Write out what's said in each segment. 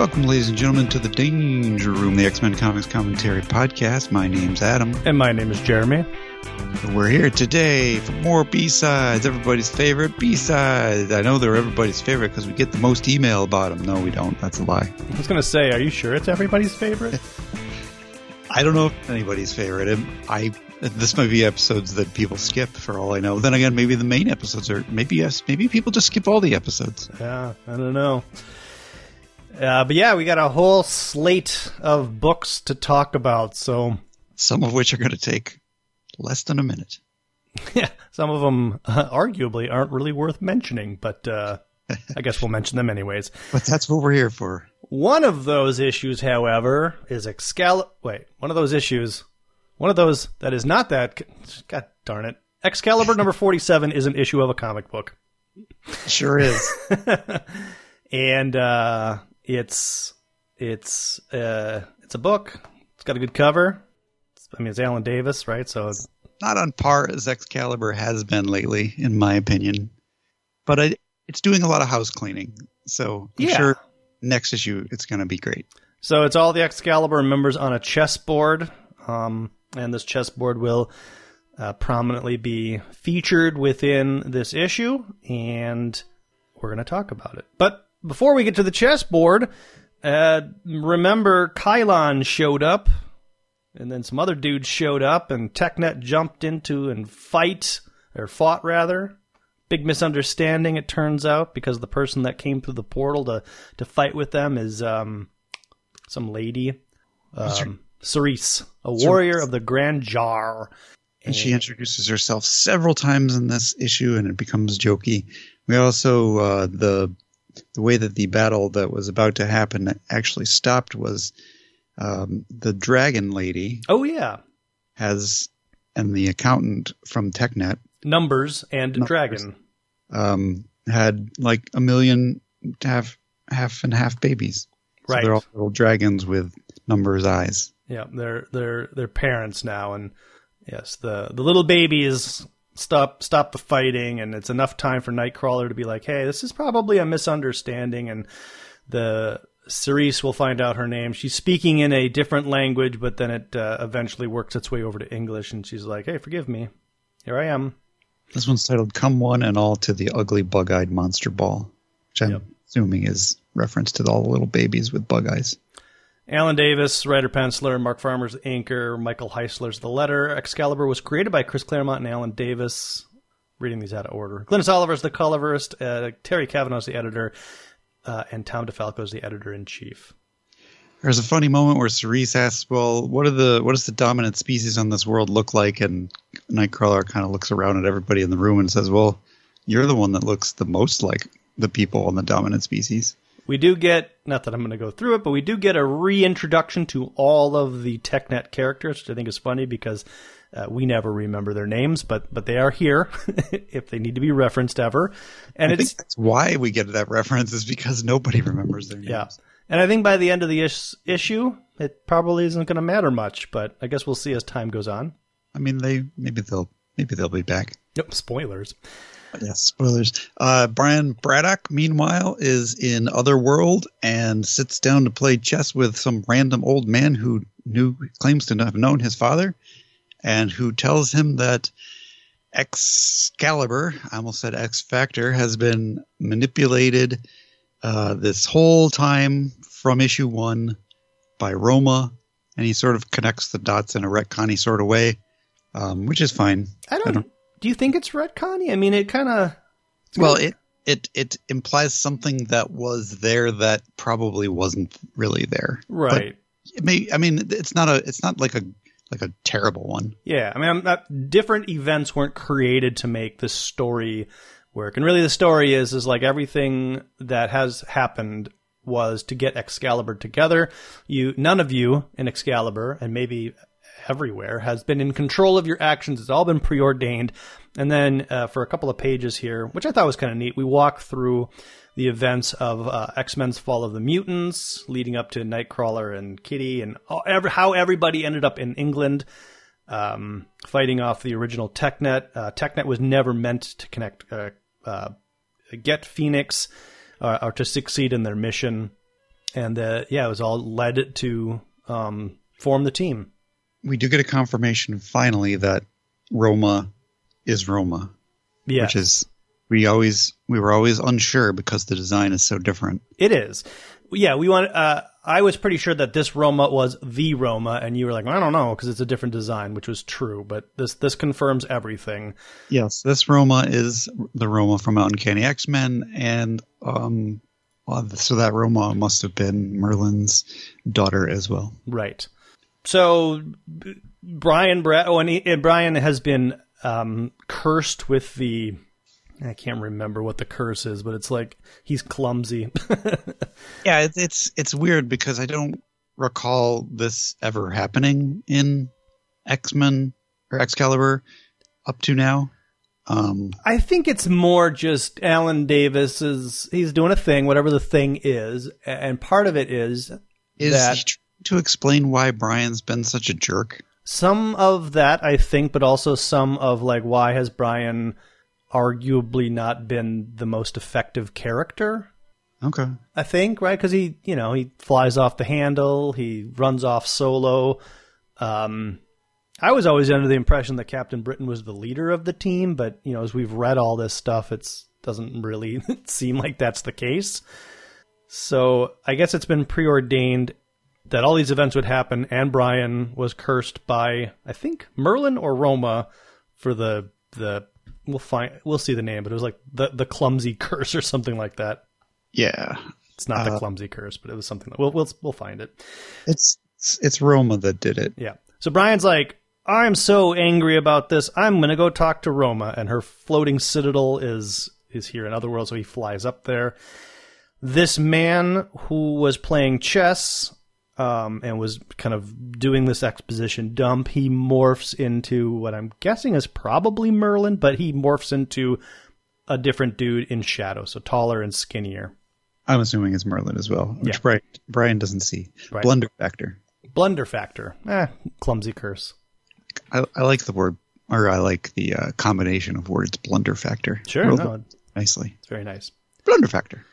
Welcome, ladies and gentlemen, to the Danger Room, the X Men Comics Commentary Podcast. My name's Adam. And my name is Jeremy. We're here today for more B sides, everybody's favorite B sides. I know they're everybody's favorite because we get the most email about them. No, we don't. That's a lie. I was going to say, are you sure it's everybody's favorite? I don't know if anybody's favorite. I this might be episodes that people skip for all I know. Then again, maybe the main episodes are maybe yes, maybe people just skip all the episodes. Yeah, I don't know. Uh, but yeah, we got a whole slate of books to talk about. So some of which are going to take less than a minute. Yeah, some of them uh, arguably aren't really worth mentioning, but uh, I guess we'll mention them anyways. But that's what we're here for. One of those issues, however, is Excalibur. Wait, one of those issues, one of those that is not that. God darn it! Excalibur number forty-seven is an issue of a comic book. Sure is. and uh, it's it's uh, it's a book. It's got a good cover. It's, I mean, it's Alan Davis, right? So it's not on par as Excalibur has been lately, in my opinion. But I, it's doing a lot of house cleaning, so I'm Yeah. sure next issue it's going to be great. So it's all the Excalibur members on a chessboard, um, and this chessboard will uh, prominently be featured within this issue, and we're going to talk about it. But before we get to the chessboard, uh, remember Kylun showed up, and then some other dudes showed up, and TechNet jumped into and fight or fought rather. Big misunderstanding, it turns out, because the person that came through the portal to to fight with them is um, some lady, um, Cerise, a warrior of the Grand Jar. And she introduces herself several times in this issue, and it becomes jokey. We also uh, the the way that the battle that was about to happen actually stopped was um, the dragon lady Oh yeah, has and the accountant from TechNet numbers and Numbers. dragon. um, had like a million half half and half babies. So Right. they're all little dragons with numbers eyes. Yeah, they're they're they're parents now, and yes, the the little babies stop stop the fighting, and it's enough time for Nightcrawler to be like, hey, this is probably a misunderstanding, and the Cerise will find out her name. She's speaking in a different language, but then it uh, eventually works its way over to English, and she's like, hey, forgive me, here I am. This one's titled "Come One and All to the Ugly Bug-Eyed Monster Ball," which I'm Yep. assuming is reference to all the little babies with bug eyes. Alan Davis, writer penciler, Mark Farmer's anchor, Michael Heisler's the letter. Excalibur was created by Chris Claremont and Alan Davis. Reading these out of order. Glynis Oliver's the colorist, uh, Terry Kavanagh's the editor, uh, and Tom DeFalco's the editor in chief. There's a funny moment where Cerise asks, "Well, what are the what does the dominant species on this world look like?" And Nightcrawler kind of looks around at everybody in the room and says, "Well, you're the one that looks the most like the people on the dominant species." We do get, not that I'm going to go through it, but we do get a reintroduction to all of the TechNet characters, which I think is funny because uh, we never remember their names, but but they are here if they need to be referenced ever. And I it's think that's why we get that reference is because nobody remembers their names. Yeah. And I think by the end of the is- issue, it probably isn't going to matter much, but I guess we'll see as time goes on. I mean, they maybe they'll maybe they'll be back. Nope, spoilers. Yes, spoilers. Uh, Brian Braddock, meanwhile, is in Otherworld and sits down to play chess with some random old man who knew claims to have known his father, and who tells him that Excalibur, I almost said X Factor, has been manipulated uh, this whole time from issue one by Roma, and he sort of connects the dots in a retconny sort of way, um, which is fine. I don't, I don't- Do you think it's retconny? I mean, it kind of. Well, it it it implies something that was there that probably wasn't really there. Right. It may, I mean, it's not a it's not like a like a terrible one. Yeah. I mean, I'm not, different events weren't created to make this story work. And really, the story is is like everything that has happened was to get Excalibur together. You, none of you in Excalibur, and maybe everywhere, has been in control of your actions. It's all been preordained. And then uh, for a couple of pages here, which I thought was kind of neat, we walk through the events of uh, X Men's Fall of the Mutants, leading up to Nightcrawler and Kitty, and all, every, how everybody ended up in England um, fighting off the original TechNet. Uh, TechNet was never meant to connect, uh, uh, get Phoenix, uh, or to succeed in their mission. and uh, yeah, it was all led to um, form the team. We do get a confirmation finally that Roma is Roma, Yeah, which is we always we were always unsure because the design is so different. it is. Yeah, we want. Uh, I was pretty sure that this Roma was the Roma, and you were like, I don't know, because it's a different design, which was true. But this this confirms everything. Yes, this Roma is the Roma from Uncanny X Men, and um, so that Roma must have been Merlin's daughter as well. Right. So Brian, Bra- oh, and, he, and Brian has been um, cursed with the. I can't remember what the curse is, but it's like he's clumsy. Yeah, it's it's it's weird because I don't recall this ever happening in X Men or Excalibur up to now. Um, I think it's more just Alan Davis is he's doing a thing, whatever the thing is, and part of it is is that to explain why Brian's been such a jerk? some of that I think, but also some of like why has Brian arguably not been the most effective character? Okay. I think, right? Because he, you know, he flies off the handle, he runs off solo. Um, I was always under the impression that Captain Britain was the leader of the team, but you know, as we've read all this stuff, it doesn't really seem like that's the case. So I guess it's been preordained that all these events would happen, and Brian was cursed by I think Merlin or Roma for the the we'll find we'll see the name, but it was like the the clumsy curse or something like that. Yeah, It's not the Uh, clumsy curse, but it was something that we'll we'll we'll find it. it's it's, it's Roma that did it. Yeah. So Brian's like, I'm so angry about this. I'm gonna go talk to Roma, and her floating citadel is is here in Otherworld, so he flies up there. This man who was playing chess um, and was kind of doing this exposition dump, he morphs into what I'm guessing is probably Merlin, but he morphs into a different dude in shadow, so taller and skinnier. I'm assuming it's Merlin as well, which Yeah. Brian, Brian doesn't see. Right. Blunder factor. Blunder factor. Eh, clumsy curse. I, I like the word, or I like the uh, combination of words. Blunder factor. Sure, no, nicely. it's very nice. Blunder factor.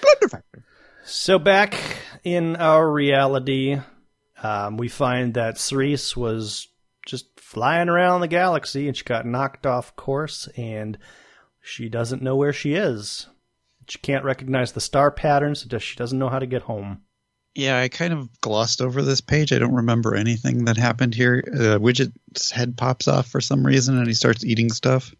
Blunder factor. So back in our reality, um, we find that Cerise was just flying around the galaxy and she got knocked off course and she doesn't know where she is. She can't recognize the star patterns, so she doesn't know how to get home. Yeah, I kind of glossed over this page. I don't remember anything that happened here. Uh, Widget's head pops off for some reason, and he starts eating stuff.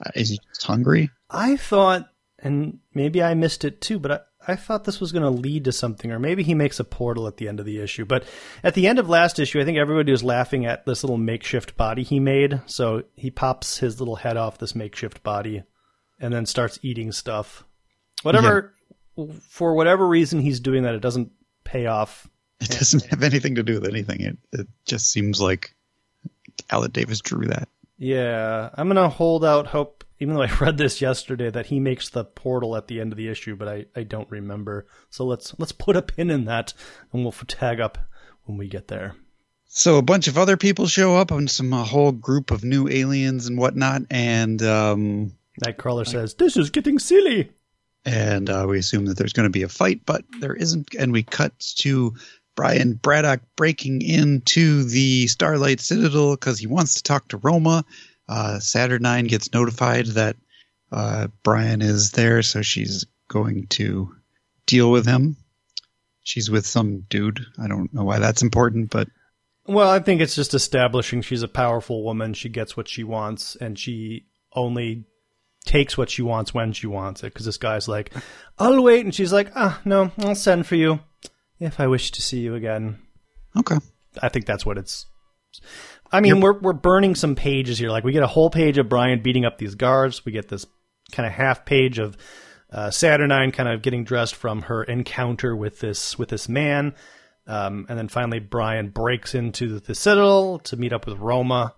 Uh, is he just hungry? I thought, and maybe I missed it too, but I, thought this was going to lead to something, or maybe he makes a portal at the end of the issue. But at the end of last issue, I think everybody was laughing at this little makeshift body he made. So he pops his little head off this makeshift body and then starts eating stuff. Whatever, for whatever reason he's doing that, it doesn't pay off. It doesn't have anything to do with anything. It, it just seems like Alan Davis drew that. Yeah, I'm gonna hold out hope. Even though I read this yesterday, that he makes the portal at the end of the issue, but I, I don't remember. So let's let's put a pin in that, and we'll tag up when we get there. So a bunch of other people show up, and some a whole group of new aliens and whatnot, and um, Nightcrawler says, "This is getting silly." and uh, we assume that there's going to be a fight, but there isn't. And we cut to Brian Braddock breaking into the Starlight Citadel because he wants to talk to Roma. Uh, Saturnine gets notified that uh, Brian is there, so she's going to deal with him. She's with some dude. I don't know why that's important, but Well, I think it's just establishing she's a powerful woman. She gets what she wants, and she only takes what she wants when she wants it. Because this guy's like, "I'll wait," and she's like, "Ah, no, I'll send for you if I wish to see you again." okay. I think that's what it's. I mean, we're we're burning some pages here. Like we get a whole page of Brian beating up these guards. We get this kind of half page of uh, Saturnine kind of getting dressed from her encounter with this with this man, um, and then finally Brian breaks into the Citadel to meet up with Roma.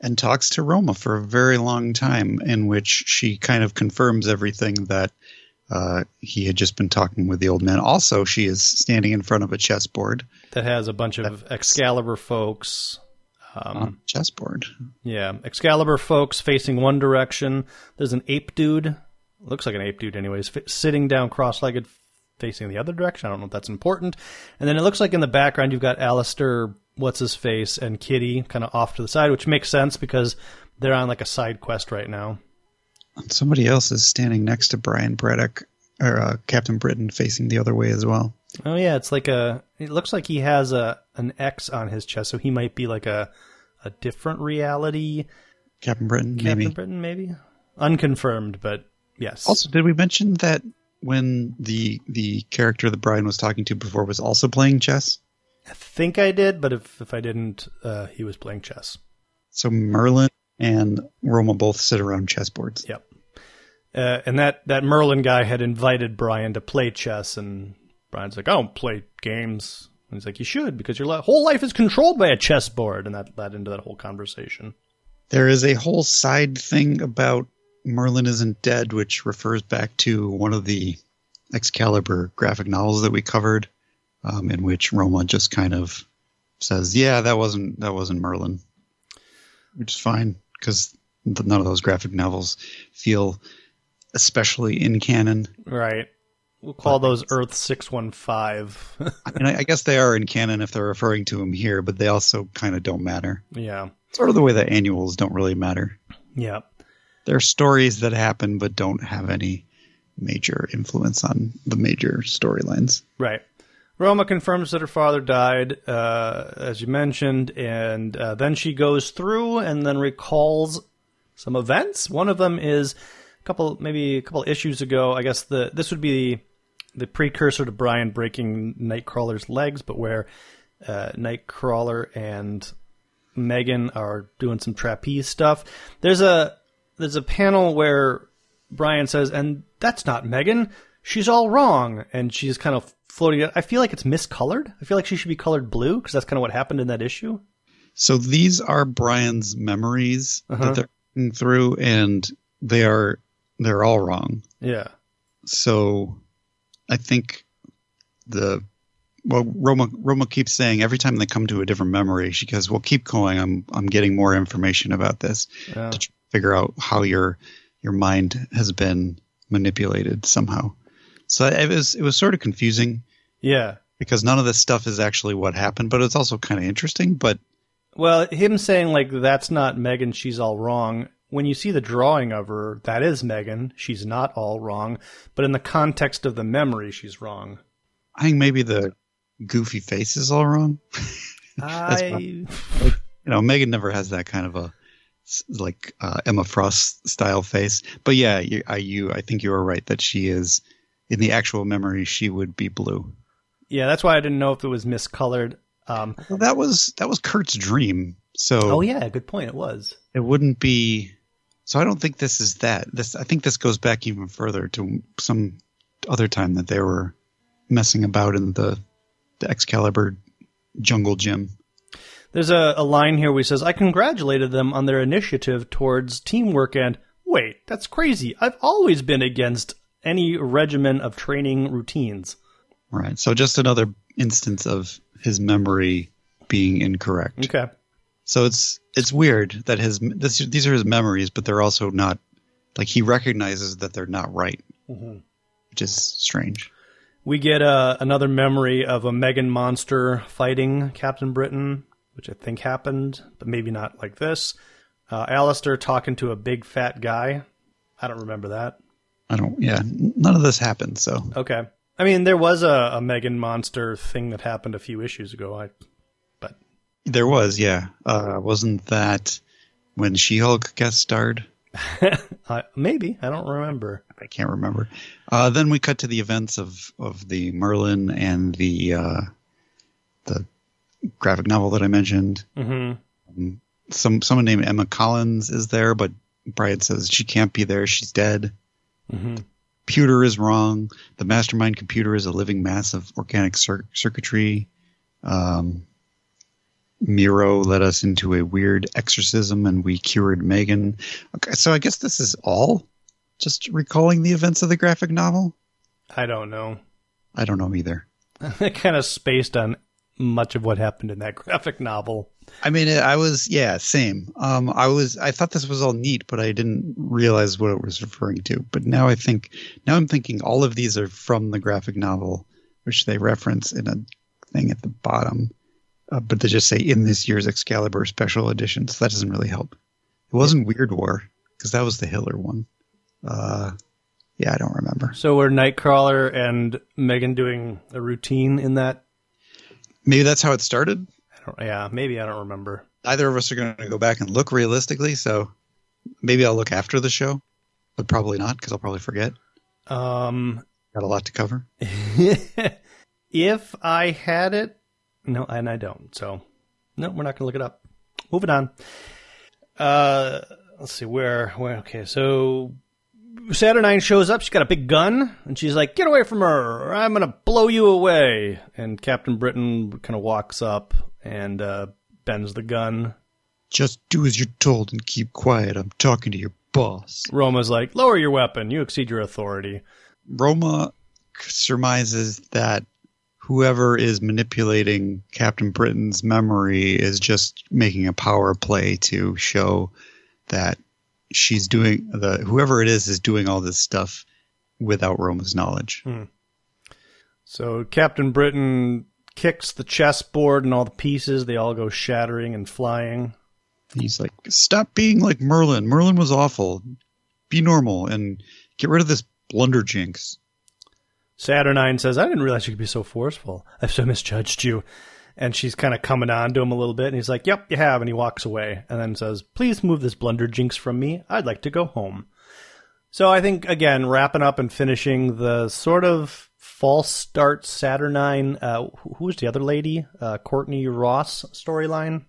and talks to Roma for a very long time, in which she kind of confirms everything that uh, he had just been talking with the old man. Also, she is standing in front of a chessboard. That has a bunch of Excalibur folks. Um, chessboard. Yeah, Excalibur folks facing one direction. There's an ape dude. Looks like an ape dude, anyways, fi- sitting down cross-legged, facing the other direction. I don't know if that's important. And then it looks like in the background you've got Alistaire, what's his face, and Kitty kind of off to the side, which makes sense because they're on like a side quest right now. And somebody else is standing next to Brian Braddock or uh, Captain Britain facing the other way as well. Oh yeah, it's like a. It looks like he has a an X on his chest, so he might be like a a different reality. Captain Britain, Captain maybe. Britain, maybe unconfirmed, but yes. Also, did we mention that when the the character that Brian was talking to before was also playing chess? I think I did, but if if I didn't, uh, he was playing chess. So Merlin and Roma both sit around chessboards. Yep. Uh, and that, that Merlin guy had invited Brian to play chess, and Brian's like, I don't play games. And he's like, You should, because your li- whole life is controlled by a chessboard. And that led into that whole conversation. There is a whole side thing about Merlin isn't dead, which refers back to one of the Excalibur graphic novels that we covered, um, in which Roma just kind of says, "Yeah, that wasn't that wasn't Merlin," which is fine because none of those graphic novels feel especially in canon. Right. We'll call those Earth 615. I mean, I, I guess they are in canon if they're referring to them here, but they also kind of don't matter. yeah. Sort of the way that annuals don't really matter. Yeah. They're stories that happen but don't have any major influence on the major storylines. Right. Roma confirms that her father died, uh, as you mentioned, and uh, then she goes through and then recalls some events. One of them is a couple, maybe a couple issues ago. I guess the this would be the, precursor to Brian breaking Nightcrawler's legs, but where uh, Nightcrawler and Meggan are doing some trapeze stuff. There's a there's a panel where Brian says, "And that's not Meggan. She's all wrong." And she's kind of floating. I feel like it's miscolored. I feel like she should be colored blue because that's kind of what happened in that issue. So these are Brian's memories Uh-huh. that they're going through, and they are they're all wrong. Yeah. So I think the well, Roma Roma keeps saying every time they come to a different memory, she goes, "Well, keep going. I'm I'm getting more information about this Yeah. to figure out how your your mind has been manipulated somehow." So it was it was sort of confusing Yeah. because none of this stuff is actually what happened, but it's also kind of interesting. But Well, him saying like that's not Meggan, she's all wrong. When you see the drawing of her, that is Meggan. She's not all wrong, but in the context of the memory, she's wrong. I think maybe the goofy face is all wrong. I You know, Meggan never has that kind of a like uh, Emma Frost style face. But yeah, you, I you I think you are right that she is in the actual memory she would be blue. yeah, that's why I didn't know if it was miscolored. Um, Well, that was that was Kurt's dream. So oh yeah, good point. It was. it wouldn't be. So I don't think this is that. This I think this goes back even further to some other time that they were messing about in the the Excalibur jungle gym. There's a, a line here where he says, I congratulated them on their initiative towards teamwork and, wait, that's crazy. I've always been against any regimen of training routines. Right. So just another instance of his memory being incorrect. Okay. So it's it's weird that his this, these are his memories, but they're also not like he recognizes that they're not right, which is strange. We get uh, another memory of a Meggan monster fighting Captain Britain, which I think happened, but maybe not like this. Uh, Alistaire talking to a big fat guy. I don't remember that. I don't. Yeah, none of this happened. So Okay. I mean, there was a, a Meggan monster thing that happened a few issues ago. I, there was, yeah, uh, wasn't that when She-Hulk guest starred? uh, maybe I don't remember. I can't remember. Uh, then we cut to the events of of the Merlin and the uh, the graphic novel that I mentioned. hmm Some someone named Emma Collins is there, but Brian says she can't be there. She's dead. hmm Computer is wrong. The mastermind computer is a living mass of organic cir- circuitry. Um, Miro led us into a weird exorcism, and we cured Meggan. Okay, so I guess this is all just recalling the events of the graphic novel. I don't know. I don't know either. I kind of spaced on much of what happened in that graphic novel. I mean, I was yeah, same. Um, I was I thought this was all neat, but I didn't realize what it was referring to. But now I think now I'm thinking all of these are from the graphic novel, which they reference in a thing at the bottom, uh, but they just say in this year's Excalibur special edition. So that doesn't really help. It wasn't Weird War because that was the Hiller one. Uh, yeah, I don't remember. So were Nightcrawler and Meggan doing a routine in that? Maybe that's how it started. yeah, maybe I don't remember. Either of us are going to go back and look realistically, so maybe I'll look after the show, but probably not because I'll probably forget. Um, got a lot to cover. if I had it, no, and I don't. So, no, we're not going to look it up. Moving on. Uh, let's see where. Where? Okay, so Saturnine shows up. She's got a big gun, and she's like, "Get away from her! Or I'm gonna blow you away!" And Captain Britain kind of walks up and uh, bends the gun. Just do as you're told and keep quiet. I'm talking to your boss. Roma's like, "Lower your weapon. You exceed your authority." Roma surmises that whoever is manipulating Captain Britain's memory is just making a power play to show that she's doing the whoever it is is doing all this stuff without Roma's knowledge. Hmm. So Captain Britain kicks the chessboard and all the pieces, they all go shattering and flying. He's like, "Stop being like Merlin. Merlin was awful. Be normal and get rid of this blunder jinx." Saturnine says, I didn't realize you could be so forceful. I've so misjudged you. And she's kind of coming on to him a little bit. And he's like, Yep, you have. And he walks away and then says, Please move this blunder jinx from me. I'd like to go home. So I think, again, wrapping up and finishing the sort of false start Saturnine. Uh, who was the other lady? Uh, Courtney Ross storyline?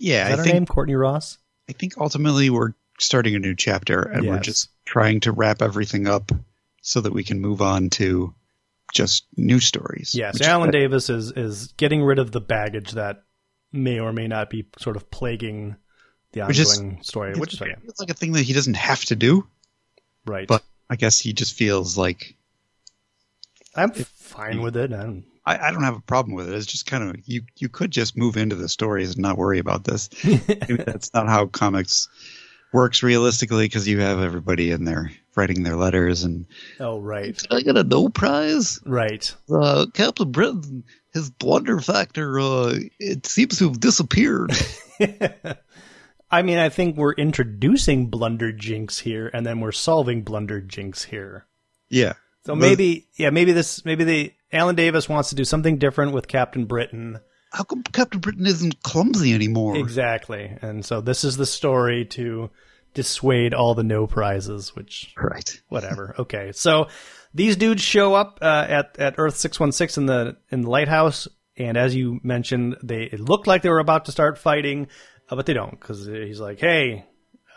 Yeah. Is that I her think, name? Courtney Ross? I think ultimately we're starting a new chapter and we're just trying to wrap everything up so that we can move on to just new stories. Yes, Alan Davis is is getting rid of the baggage that may or may not be sort of plaguing the Which is- ongoing story, which is. It's like a thing that he doesn't have to do, Right. but I guess he just feels like I'm fine with it. I'm, I, I don't have a problem with it. It's just kind of you you could just move into the stories and not worry about this. That's not how comics works realistically because you have everybody in there writing their letters and oh, right. I got a no prize. Right. Uh, Captain Britain, his blunder factor, uh, it seems to have disappeared. I mean, I think we're introducing Blunder Jinx here, and then we're solving Blunder Jinx here. yeah. So maybe, yeah, maybe this, maybe the Alan Davis wants to do something different with Captain Britain. How come Captain Britain isn't clumsy anymore? Exactly. And so this is the story to dissuade all the no prizes, which Right. whatever. Okay, so these dudes show up uh, at at Earth six one six in the in the lighthouse, and as you mentioned, they it looked like they were about to start fighting, uh, but they don't because he's like, hey,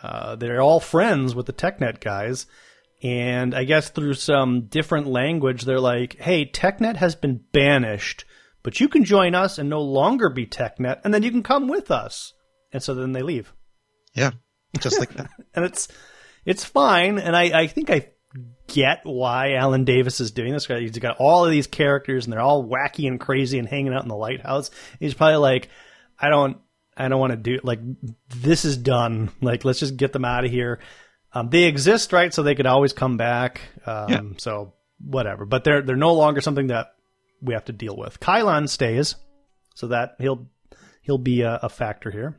uh, they're all friends with the TechNet guys. And I guess through some different language, they're like, hey, TechNet has been banished, but you can join us and no longer be TechNet, and then you can come with us. And so then they leave Yeah. Just like that. and it's it's fine. And I, I think I get why Alan Davis is doing this. He's got all of these characters, and they're all wacky and crazy and hanging out in the lighthouse. He's probably like, I don't, I don't want to do like this is done. Like let's just get them out of here. Um, they exist, right? So they could always come back. Um, Yeah. So whatever, but they're they're no longer something that we have to deal with. Kylun stays, so that he'll he'll be a, a factor here.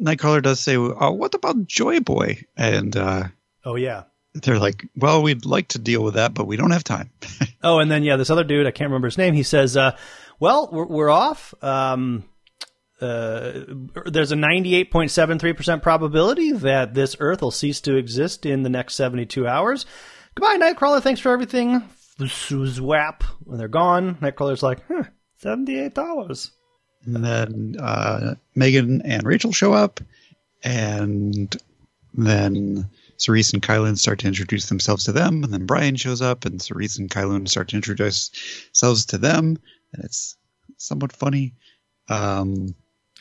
Nightcrawler does say, uh, "What about Joy Boy?" And uh, Oh yeah. they're like, "Well, we'd like to deal with that, but we don't have time." Oh, and then yeah, this other dude, I can't remember his name. He says, uh, "Well, we're, we're off. Um, uh, there's a 98.73% probability that this Earth will cease to exist in the next 72 hours. Goodbye, Nightcrawler. Thanks for everything." Zwap. When they're gone, Nightcrawler's like, huh, 78 hours. And then uh, Meggan and Rachel show up, and then Cerise and Kylun start to introduce themselves to them, and then Brian shows up, and Cerise and Kylun start to introduce themselves to them, and it's somewhat funny. Um,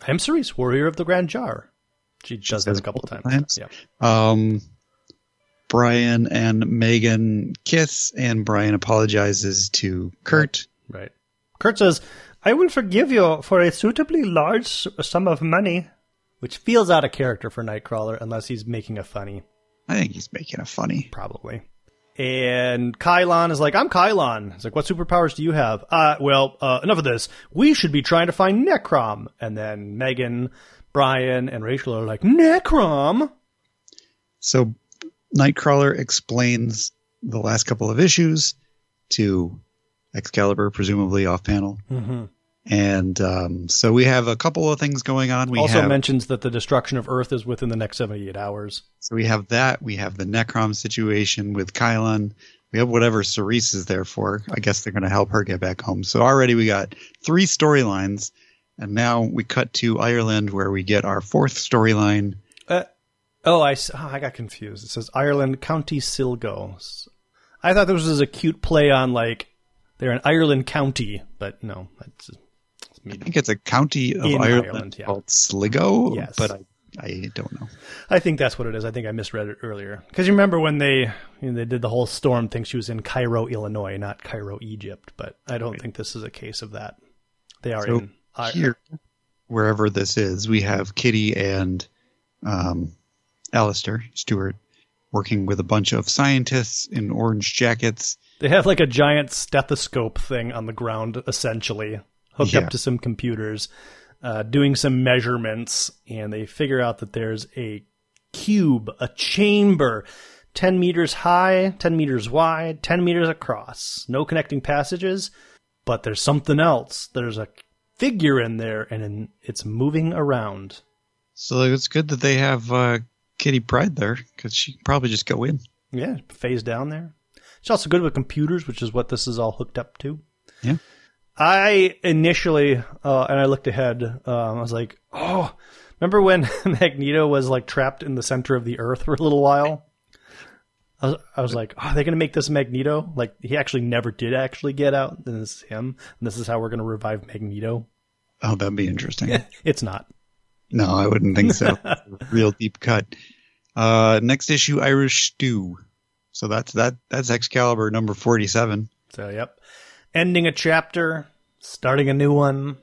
I'm Cerise, warrior of the Grand Jar. She does that a couple times. times. Yeah. um, Brian and Meggan kiss, and Brian apologizes to Kurt. Right. Kurt says, I will forgive you for a suitably large sum of money. Which feels out of character for Nightcrawler unless he's making a funny, I think he's making it funny. probably. And Kylun is like, I'm Kylun. He's like, what superpowers do you have? Uh, well, uh, enough of this. We should be trying to find Necrom. And then Meggan, Brian, and Rachel are like, Necrom? So Nightcrawler explains the last couple of issues to Excalibur, presumably off panel. Mm-hmm. And um, so we have a couple of things going on. We also have mentions that the destruction of Earth is within the next 78 hours. so we have that. We have the Necrom situation with Kylun. We have whatever Cerise is there for. I guess they're going to help her get back home. So already we got three storylines, and now we cut to Ireland where we get our fourth storyline. Uh, oh, I, oh, I got confused. It says Ireland County Silgo. I thought this was a cute play on like they're in Ireland County, but no, that's. I think it's a county of Ireland, Ireland, yeah. called Sligo, Yes. but I, I don't know. I think that's what it is. I think I misread it earlier because you remember when they you know, they did the whole storm thing. She was in Cairo, Illinois, not Cairo, Egypt. But I don't think this is a case of that. They are So in I- Here, wherever this is, we have Kitty and um, Alistaire Stuart working with a bunch of scientists in orange jackets. They have like a giant stethoscope thing on the ground, essentially, hooked Yeah. up to some computers, uh, doing some measurements, and they figure out that there's a cube, a chamber, 10 meters high, 10 meters wide, 10 meters across. No connecting passages, but there's something else. There's a figure in there, and in, it's moving around. So it's good that they have uh, Kitty Pryde there because she can probably just go in. Yeah, phase down there. She's also good with computers, which is what this is all hooked up to. Yeah. I initially, uh, and I looked ahead, um, I was like, oh, remember when Magneto was like trapped in the center of the earth for a little while? I was, I was like, oh, are they going to make this Magneto? Like, he actually never did actually get out, and this is him, and this is how we're going to revive Magneto. Oh, that'd be interesting. It's not. no, I wouldn't think so. Real deep cut. Uh, next issue, Irish Stew. So that's that. That's Excalibur number forty-seven. So, yep. Ending a chapter, starting a new one.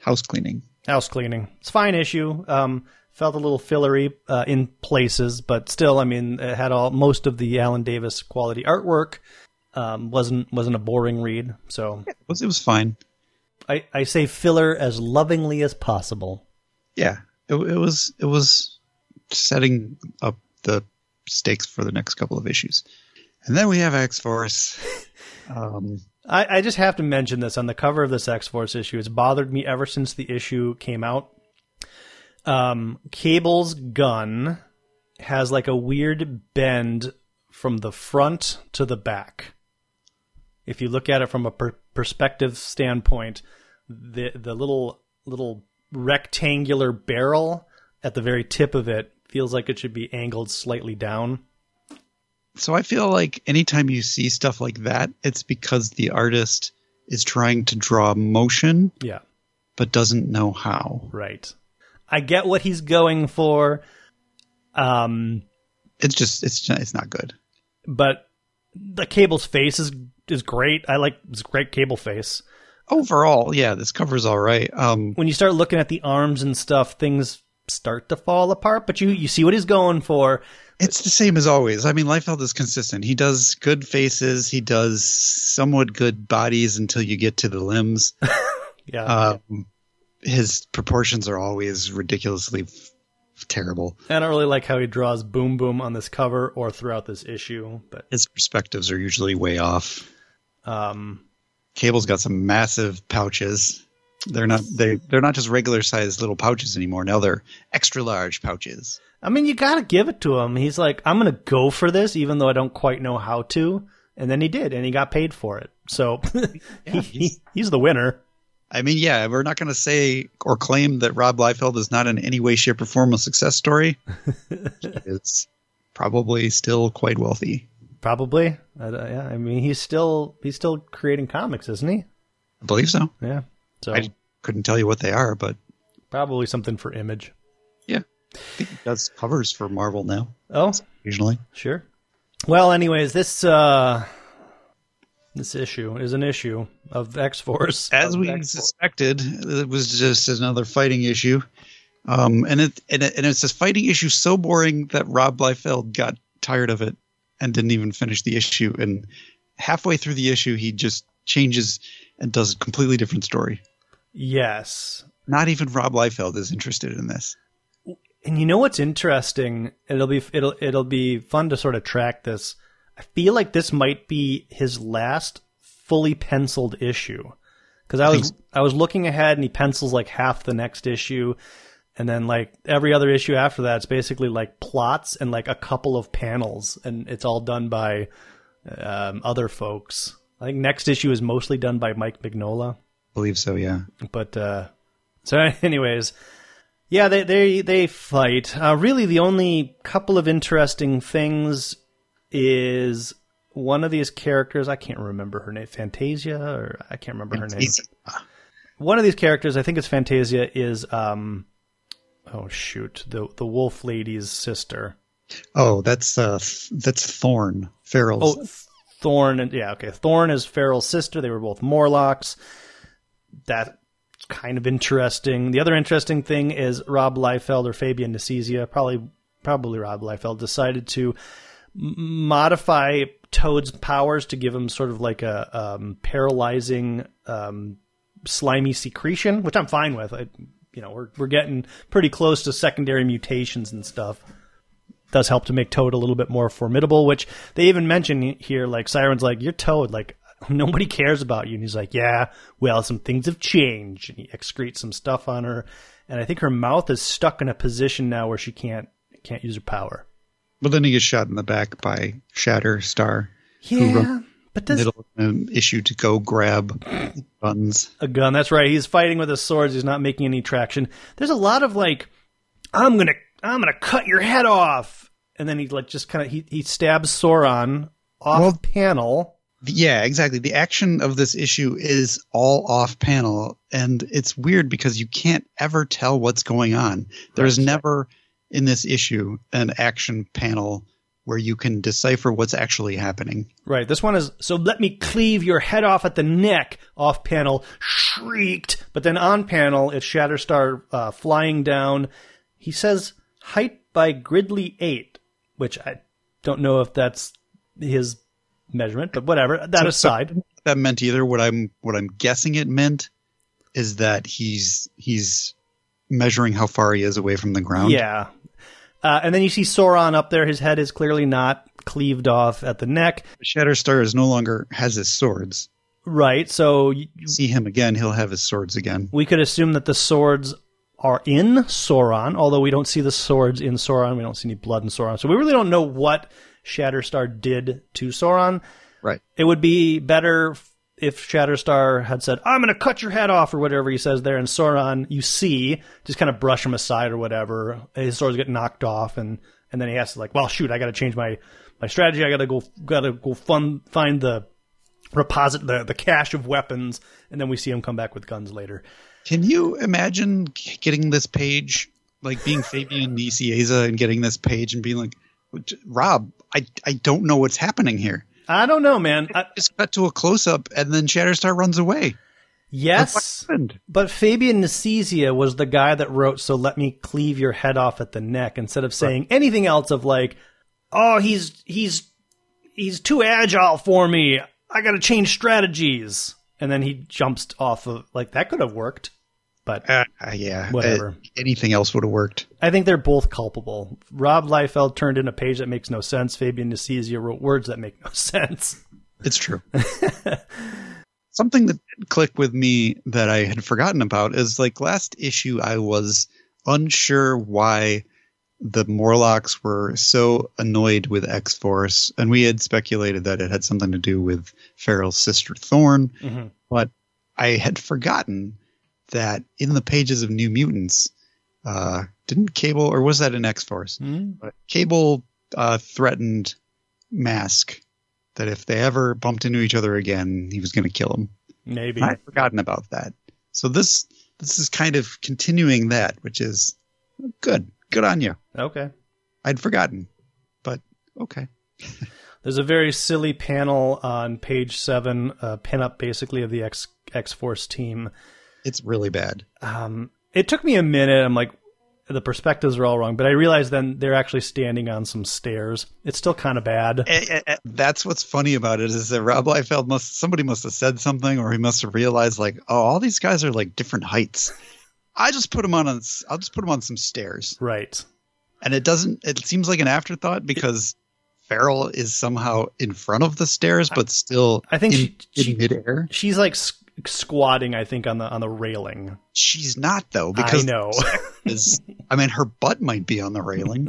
House cleaning. house cleaning. It's a fine issue. Um, felt a little fillery uh, in places, but still, I mean, it had all most of the Alan Davis quality artwork. Um, wasn't wasn't a boring read. So It was, it was fine. I, I say filler as lovingly as possible. Yeah, it, it was it was setting up the stakes for the next couple of issues, and then we have X Force. Um, I, I just have to mention this on the cover of this X Force issue. It's bothered me ever since the issue came out. Um, Cable's gun has like a weird bend from the front to the back. If you look at it from a per- perspective standpoint, the the little little rectangular barrel at the very tip of it feels like it should be angled slightly down. so I feel like anytime you see stuff like that, it's because the artist is trying to draw motion Yeah. but doesn't know how. Right. I get what he's going for. Um, It's just it's it's not good. but the cable's face is is great. I like this great cable face. Overall, yeah, this cover's all right. Um, When you start looking at the arms and stuff, things start to fall apart, but you you see what he's going for. It's the same as always. I mean, Liefeld is consistent. He does good faces. He does somewhat good bodies until you get to the limbs. Yeah. Um, his proportions are always ridiculously f- terrible. I don't really like how he draws Boom Boom on this cover or throughout this issue, but His perspectives are usually way off. um, Cable's got some massive pouches. They're not they they're not just regular sized little pouches anymore. Now they're extra large pouches. I mean, you got to give it to him. He's like, I'm going to go for this, even though I don't quite know how to. And then he did, and he got paid for it. So he, he, he's the winner. I mean, yeah, we're not going to say or claim that Rob Liefeld is not in any way, shape, or form a success story. he is probably still quite wealthy. Probably. Uh, yeah, I mean, he's still he's still creating comics, isn't he? I believe so. Yeah. So I couldn't tell you what they are, but probably something for Image. yeah, I think he does covers for Marvel now Oh, occasionally. sure. Well, anyways, this uh This issue is an issue of X Force. As we X-Force. suspected, it was just another fighting issue. Um, and it and, it, and it's this fighting issue so boring that Rob Liefeld got tired of it and didn't even finish the issue. And halfway through the issue, he just changes and does a completely different story. Yes. Not even Rob Liefeld is interested in this. And you know what's interesting? It'll be it'll it'll be fun to sort of track this. I feel like this might be his last fully penciled issue because I was I was looking ahead and he pencils like half the next issue, and then like every other issue after that, it's basically like plots and like a couple of panels, and it's all done by um, other folks. I think next issue is mostly done by Mike Mignola. Believe so, yeah. But uh, so, anyways, yeah, they they they fight. Uh, really, the only couple of interesting things is one of these characters. I can't remember her name, Phantazia, or I can't remember her name. One of these characters, I think it's Phantazia, is um, oh shoot, the the Wolf Lady's sister. Oh, that's uh, that's Thorn Feral's. Oh, Thorn and yeah, okay. Thorn is Feral's sister. They were both Morlocks. That's kind of interesting. The other interesting thing is Rob Liefeld or Fabian Nicieza, probably probably Rob Liefeld, decided to modify Toad's powers to give him sort of like a um, paralyzing, um, slimy secretion, which I'm fine with. I, you know, we're we're getting pretty close to secondary mutations and stuff does help to make Toad a little bit more formidable, which they even mention here. Like Siryn's like, "You're Toad, like nobody cares about you," and he's like, "Yeah, well, some things have changed." And he excretes some stuff on her, and I think her mouth is stuck in a position now where she can't can't use her power. But then he gets shot in the back by Shatter Star. Yeah, but does Middle of an issue to go grab guns. a gun? That's right. He's fighting with his swords. He's not making any traction. There's a lot of like, I'm gonna I'm gonna cut your head off, and then he like just kind of he he stabs Sauron off Well- panel. Yeah, exactly. The action of this issue is all off panel, and it's weird because you can't ever tell what's going on. There's Right. never in this issue an action panel where you can decipher what's actually happening. Right. This one is so let me cleave your head off at the neck. Off panel shrieked, but then on panel it's Shatterstar uh, flying down. He says height by Gridley eight, which I don't know if that's his measurement, but whatever. That So- so aside, that meant either what I'm what I'm guessing it meant is that he's he's measuring how far he is away from the ground. yeah. Uh, and then you see Sauron up there. His head is clearly not cleaved off at the neck. Shatterstar is no longer has his swords. Right. So y- See him again, he'll have his swords again. we could assume that the swords are in Sauron, although we don't see the swords in Sauron. We don't see any blood in Sauron. So we really don't know what Shatterstar did to Sauron. Right. It would be better if Shatterstar had said, I'm going to cut your head off, or whatever he says there, and Sauron, you see, just kind of brush him aside or whatever. His swords get knocked off, and, and then he has to, like, well, shoot, I got to change my, my strategy. I got to go, got to go fun, find the reposit, the, the cache of weapons, and then we see him come back with guns later. Can you imagine getting this page, like being Fabian Nicieza and getting this page and being like, Rob, I, I don't know what's happening here. I don't know, man. I, Just cut to a close up and then Shatterstar runs away. yes, but Fabian Nicieza was the guy that wrote, "So let me cleave your head off at the neck," instead of saying anything else of like, "Oh, he's he's he's too agile for me. I got to change strategies." And then he jumps off of like that could have worked, but Uh, uh, yeah. Whatever. Uh, anything else would have worked. I think they're both culpable. Rob Liefeld turned in a page that makes no sense. Fabian Nicieza wrote words that make no sense. It's true. Something that clicked with me that I had forgotten about is like last issue, I was unsure why the Morlocks were so annoyed with X Force, and we had speculated that it had something to do with Feral's sister Thorn, Mhm. but I had forgotten that in the pages of New Mutants, uh, didn't Cable or was that in X Force? But Cable uh, threatened Masque that if they ever bumped into each other again, he was going to kill him. Maybe. I'd forgotten about that. So this this is kind of continuing that, which is good. Good on you. Okay. I'd forgotten, but okay. There's a very silly panel on page seven, a pinup basically of the X X Force team. It's really bad. Um, it took me a minute. I'm like, the perspectives are all wrong, but I realized then they're actually standing on some stairs. It's still kind of bad. Eh, eh, eh, That's what's funny about it is that Rob Liefeld must somebody must have said something or he must have realized like, oh, all these guys are like different heights. I just put them on. a I'll just put them on some stairs, Right. and it doesn't. It seems like an afterthought because Feral is somehow in front of the stairs, but still I think in, she- she- in midair. She's like squatting, I think, on the on the railing. She's not though because I know. is I mean her butt might be on the railing.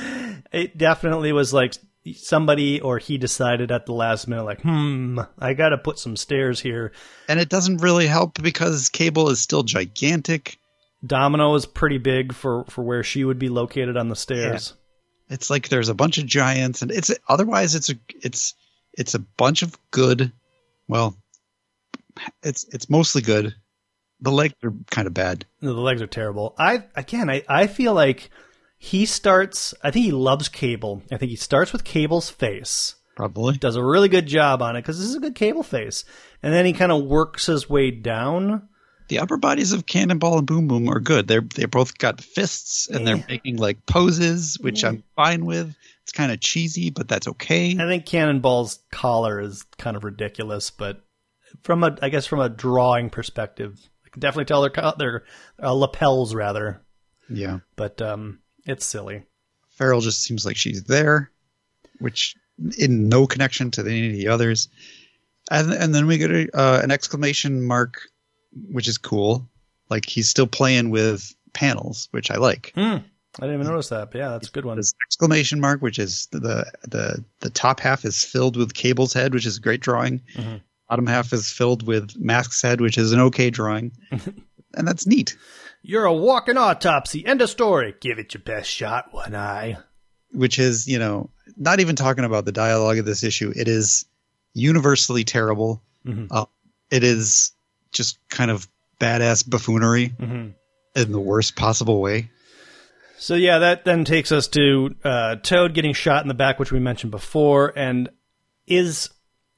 it definitely was like somebody or he decided at the last minute, like, hmm, I got to put some stairs here. and it doesn't really help because Cable is still gigantic. Domino is pretty big for for where she would be located on the stairs. It's like there's a bunch of giants, and it's otherwise it's a it's it's a bunch of good. Well, it's it's mostly good. The legs are kind of bad. No, the legs are terrible. I again, I I feel like he starts. I think he loves Cable. I think he starts with Cable's face. Probably. Does a really good job on it because this is a good Cable face, and then he kind of works his way down. The upper bodies of Cannonball and Boom Boom are good. They're they both got fists and Yeah. they're making like poses, which I'm fine with. It's kind of cheesy, but that's okay. I think Cannonball's collar is kind of ridiculous, but from a, I guess from a drawing perspective, I can definitely tell their their uh, lapels rather, Yeah. but um, it's silly. Feral just seems like she's there, which in no connection to any of the others. And and then we get a, uh, an exclamation mark, which is cool. Like he's still playing with panels, which I like. Hmm. I didn't even notice that, but yeah, that's a good one. This exclamation mark, which is the the the top half is filled with Cable's head, which is a great drawing. Mhm. Bottom half is filled with Masque's head, which is an okay drawing, and that's neat. You're a walking autopsy. End of story. Give it your best shot, one eye. which is you know not even talking about the dialogue of this issue it is universally terrible Mhm. uh, it is just kind of badass buffoonery Mhm. in the worst possible way So yeah, that then takes us to uh, Toad getting shot in the back, which we mentioned before. And is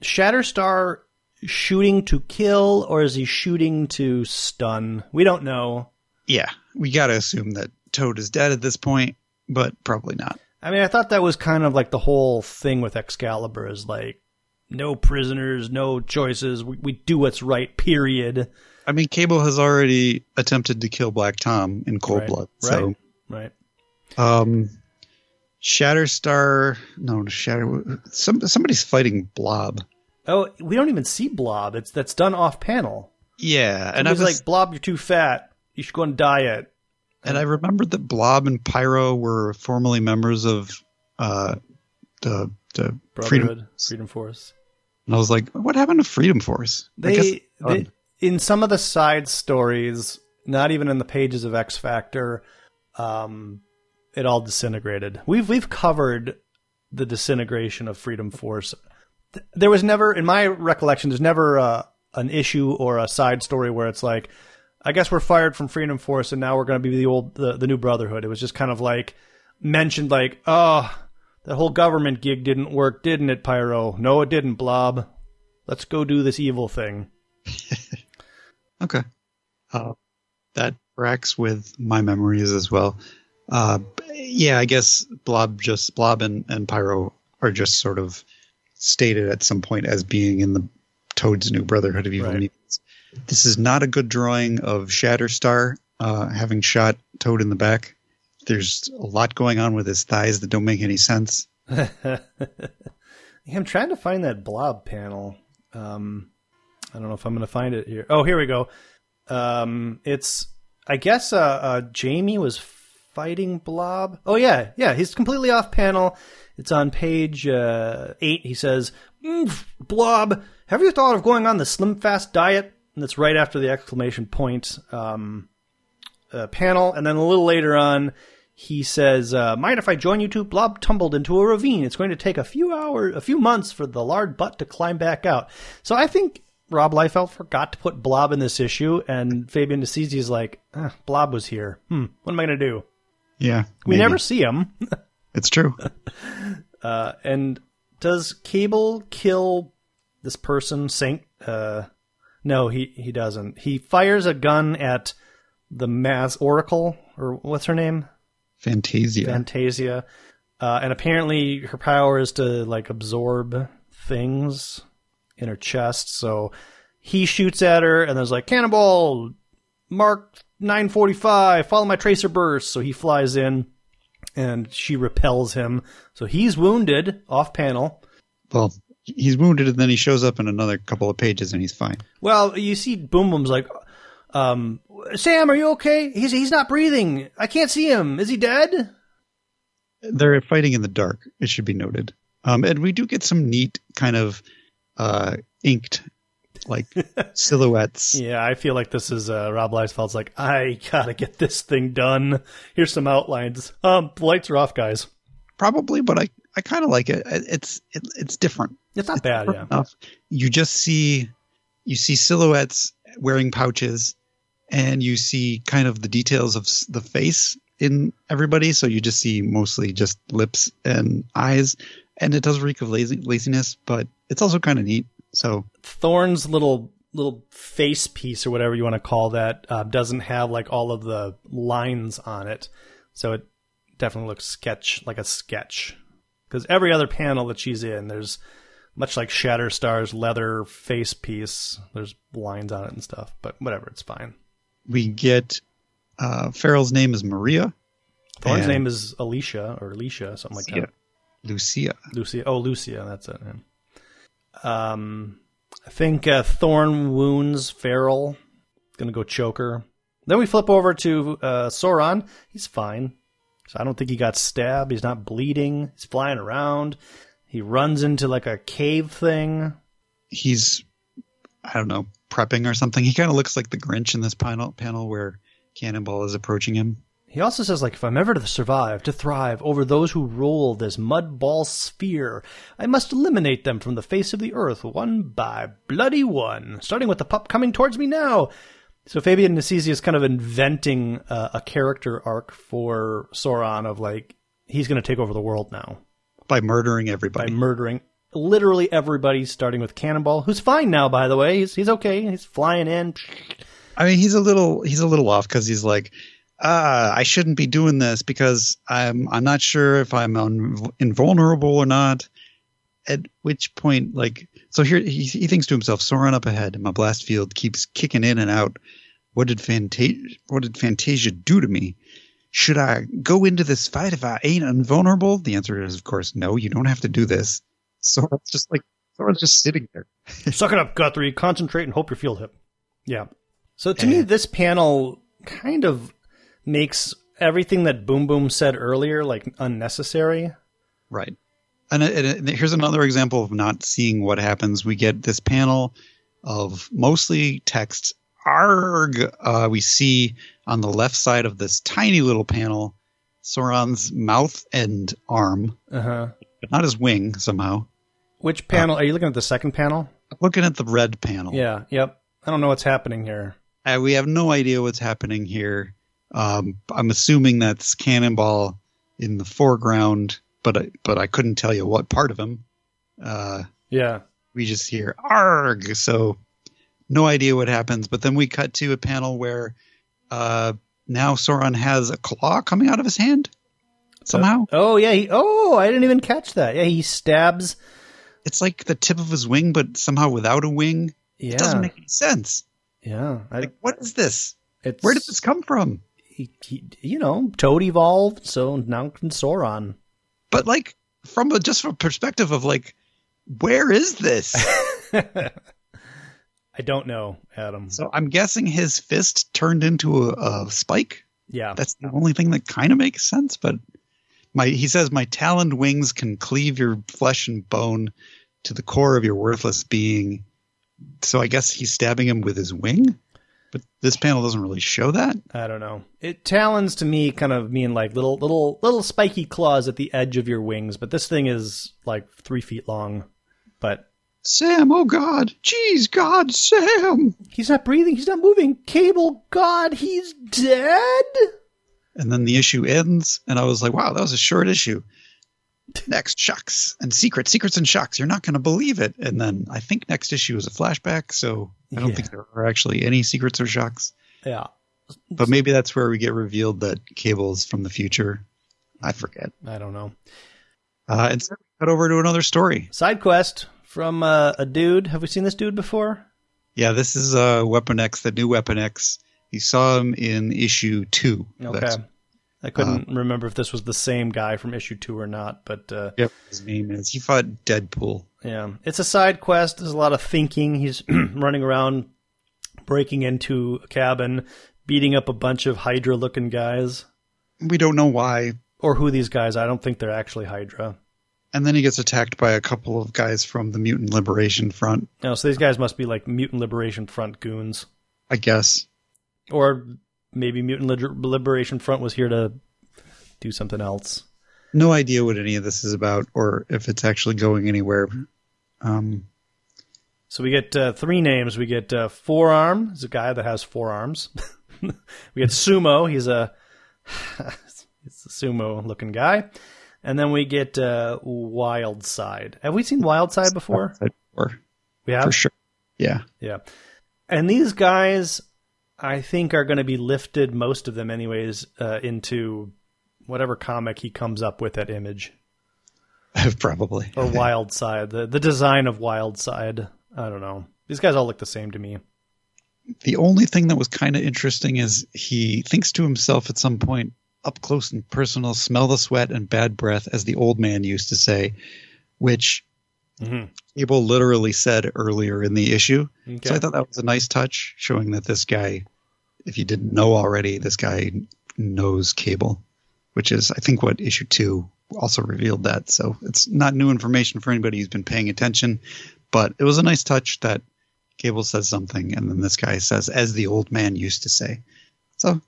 Shatterstar shooting to kill, or is he shooting to stun? We don't know. yeah we gotta assume that toad is dead at this point but probably not I mean, I thought that was kind of like the whole thing with Excalibur is like, no prisoners, no choices. We, we do what's right. Period. i mean cable has already attempted to kill black tom in cold Right, blood so right. Right. um shatterstar no shatter some, somebody's fighting blob Oh, we don't even see Blob. It's that's done off panel. yeah and i was like, Blob, you're too fat. You should go on diet. And I remembered that Blob and Pyro were formerly members of uh, the the Freedom. Freedom Force. And I was like, what happened to Freedom Force? They, they in some of the side stories, not even in the pages of X Factor, um, it all disintegrated. We've we've covered the disintegration of Freedom Force. Th- There was never, in my recollection, there's never uh, an issue or a side story where it's like, I guess we're fired from Freedom Force and now we're going to be the old the, the new Brotherhood. It was just kind of like mentioned, like, oh, the whole government gig didn't work, didn't it, Pyro? No, it didn't, Blob. Let's go do this evil thing. okay. Uh, that tracks with my memories as well. Uh, yeah, I guess Blob just Blob and, and Pyro are just sort of stated at some point as being in the Toad's new Brotherhood of Evil Right. Mutants. This is not a good drawing of Shatterstar uh, having shot Toad in the back. There's a lot going on with his thighs that don't make any sense. I'm trying to find that blob panel. Um, I don't know if I'm going to find it here. Oh, here we go. Um, it's I guess uh, uh, Jamie was fighting Blob. Oh yeah, yeah. He's completely off panel. It's on page uh, eight. He says, "Mm, "Blob, have you thought of going on the Slim Fast diet?" And that's right after the exclamation point um, uh, panel. And then a little later on, he says, uh, "Mind if I join you two?" Blob tumbled into a ravine. It's going to take a few hours, a few months for the lard butt to climb back out. So I think Rob Liefeld forgot to put Blob in this issue, and Fabian Nicieza is like, ah, "Blob was here. Hmm, what am I going to do?" Yeah, We maybe. never see him. It's true. Uh, and Does Cable kill this person, Saint? Uh, no, he he doesn't. He fires a gun at the Mass Oracle, or what's her name? Phantazia. Phantazia. Uh, and apparently her power is to like absorb things in her chest. So he shoots at her, and there's like cannonball, mark 945, follow my tracer burst. So he flies in, and she repels him. So he's wounded off panel. well, he's wounded, and then he shows up in another couple of pages, and he's fine. Well, you see, Boom Boom's like, um, Sam, are you okay? He's he's not breathing. I can't see him. Is he dead? They're fighting in the dark. It should be noted. Um, and we do get some neat kind of uh, inked like silhouettes. Yeah, I feel like this is uh, Rob Liefeld's like, I gotta get this thing done. Here's some outlines. Um, the lights are off, guys. Probably, but I, I kind of like it. It's it, it's different. It's not bad, yeah. enough. You just see you see silhouettes wearing pouches, and you see kind of the details of the face in everybody. So you just see mostly just lips and eyes, and it does reek of lazy, laziness, but it's also kind of neat. So Thorn's little little face piece or whatever you want to call that uh, doesn't have like all of the lines on it, so it definitely looks sketch like a sketch. Because every other panel that she's in, there's much like Shatterstar's leather face piece. There's lines on it and stuff, but whatever, it's fine. we get uh, Feral's name is Maria. Thorn's And- name is Alicia or Alicia, something like Lucia. that. Lucia. Lucia. Oh, Lucia. That's it. Um, I think uh, Thorn wounds Feral. Gonna go choker. Then we flip over to uh, Sauron. He's fine. So I don't think he got stabbed. He's not bleeding. He's flying around. He runs into like a cave thing. He's I don't know prepping or something. He kind of looks like the Grinch in this panel panel where Cannonball is approaching him. He also says, like, if I'm ever to survive, to thrive over those who rule this mud ball sphere, I must eliminate them from the face of the earth one by bloody one, starting with the pup coming towards me now. So Fabian Nicieza is kind of inventing uh, a character arc for Sauron of like, he's going to take over the world now by murdering everybody. by murdering literally everybody, starting with Cannonball, who's fine now, by the way. He's, he's okay. He's flying in. I mean, he's a little he's a little off because he's like, ah, I shouldn't be doing this because I'm I'm not sure if I'm un- invulnerable or not. At which point, like, so here he, he thinks to himself, Sauron up ahead, my blast field keeps kicking in and out. What did Phantazia What did Phantazia do to me? Should I go into this fight if I ain't invulnerable? The answer is, of course, no. You don't have to do this. Sauron's just like Sauron's just sitting there. Suck it up, Guthrie. Concentrate and hope you're field hip. Yeah. So to me, this panel kind of makes everything that Boom Boom said earlier like unnecessary. Right. And, and, and here's another example of not seeing what happens. We get this panel of mostly text. Arg! Uh, we see on the left side of this tiny little panel Sauron's mouth and arm, Uh huh. but not his wing somehow. Which panel? Are you looking at the second panel? Looking at the red panel, Yeah. Yep. I don't know what's happening here. uh, we have no idea what's happening here. Um, I'm assuming that's Cannonball in the foreground, but I, but I couldn't tell you what part of him. Uh, Yeah. we just hear arg so no idea what happens but then we cut to a panel where uh now sauron has a claw coming out of his hand somehow Oh yeah. He, oh, I didn't even catch that. Yeah, he stabs. it's like the tip of his wing but somehow without a wing Yeah. it doesn't make any sense yeah. I, like what is this it's, where did this come from He, he, you know, Toad evolved, so now can Sauron. but like from a just from a perspective of like where is this I don't know, Adam. so i'm guessing his fist turned into a, a spike yeah. That's the only thing that kind of makes sense. But my he says my taloned wings can cleave your flesh and bone to the core of your worthless being. So I guess he's stabbing him with his wing. But this panel doesn't really show that. I don't know. It talons to me kind of mean like little little little spiky claws at the edge of your wings, but this thing is like three feet long. But Sam, oh God, jeez, God, Sam. he's not breathing. He's not moving. Cable, God, he's dead. And then the issue ends, and I was like, wow, that was a short issue. next shocks and secrets, secrets and shocks. You're not going to believe it. And then I think next issue is a flashback, so I don't Yeah. think there are actually any secrets or shocks. Yeah. But maybe that's where we get revealed that Cable's from the future. I forget. I don't know. Uh, and so we cut over to another story. Side quest from uh, a dude. Have we seen this dude before? Yeah, this is uh, Weapon X, the new Weapon X. You saw him in issue two. Okay. I couldn't remember if this was the same guy from issue two or not, but uh, Yep. His name is. He fought Deadpool. yeah, it's a side quest. There's a lot of thinking. He's running around, breaking into a cabin, beating up a bunch of Hydra-looking guys, We don't know why. or who these guys. I don't think they're actually Hydra. And then he gets attacked by a couple of guys from the Mutant Liberation Front, No, so these guys must be like Mutant Liberation Front goons, I guess. or maybe Mutant Liber- Liberation Front was here to do something else. No idea what any of this is about or if it's actually going anywhere. Um, So we get uh, three names. We get uh, Forearm, is a guy that has four arms. we get Sumo, he's a he's a sumo looking guy. And then we get uh, Wild Side. Have we seen Wild Side before? or We have. for sure. Yeah. Yeah. And these guys, I think, are going to be lifted, most of them, anyways, uh, into whatever comic he comes up with at Image Probably. or Wild Side. The the design of Wild Side. I don't know. These guys all look the same to me. The only thing that was kind of interesting is he thinks to himself at some point, up close and personal, smell the sweat and bad breath, as the old man used to say, which Mhm. Cable literally said earlier in the issue. Okay. So I thought that was a nice touch, showing that this guy, if you didn't know already, this guy knows Cable, which is, I think, what issue two also revealed that. So it's not new information for anybody who's been paying attention, but it was a nice touch that Cable says something, and then this guy says, as the old man used to say. So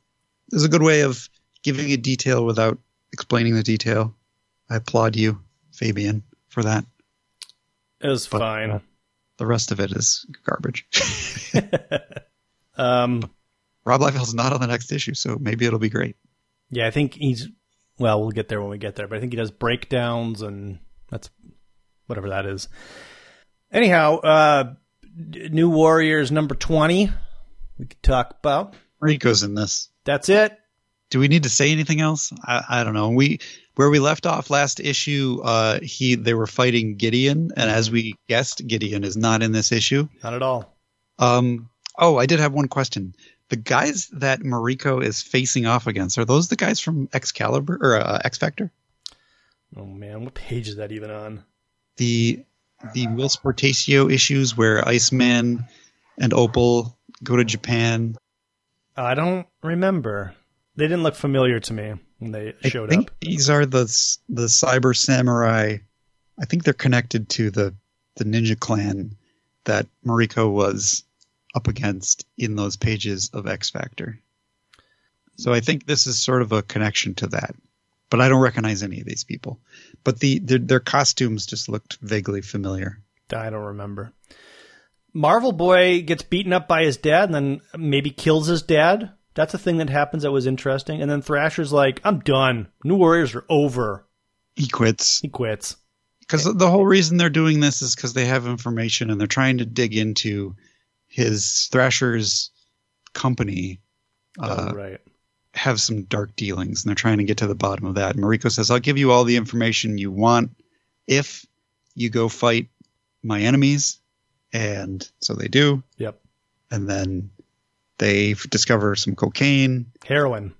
there's a good way of giving a detail without explaining the detail. I applaud you, Fabian, for that. It was But, fine. uh, The rest of it is garbage. Um, Rob Liefeld's not on the next issue, so maybe it'll be great. yeah, I think he's. Well, we'll get there when we get there, but I think he does breakdowns and that's whatever that is. Anyhow, uh, New Warriors number 20, we could talk about. Rico's in this. That's it. Do we need to say anything else? I, I don't know. We where we left off last issue, uh, he they were fighting Gideon, and as we guessed, Gideon is not in this issue. Not at all. Um, oh, I did have one question. The guys that Mariko is facing off against are those the guys from Excalibur or uh, X Factor? Oh, man. What page is that even on? The the Whilce Portacio issues where Iceman and Opal go to Japan. I don't remember. They didn't look familiar to me when they showed I think up. these are the the cyber samurai. I think they're connected to the the ninja clan that Mariko was up against in those pages of X Factor. So I think this is sort of a connection to that. But I don't recognize any of these people. But the their, their costumes just looked vaguely familiar. I don't remember. Marvel Boy gets beaten up by his dad and then maybe kills his dad. That's a thing that happens that was interesting. And then Thrasher's like, I'm done. New Warriors are over. He quits He quits. because the whole reason they're doing this is because they have information and they're trying to dig into his Thrasher's company. Uh, oh, right. have some dark dealings and they're trying to get to the bottom of that. And Mariko says, I'll give you all the information you want if you go fight my enemies. And so they do. Yep. And then they discover some cocaine, Heroin.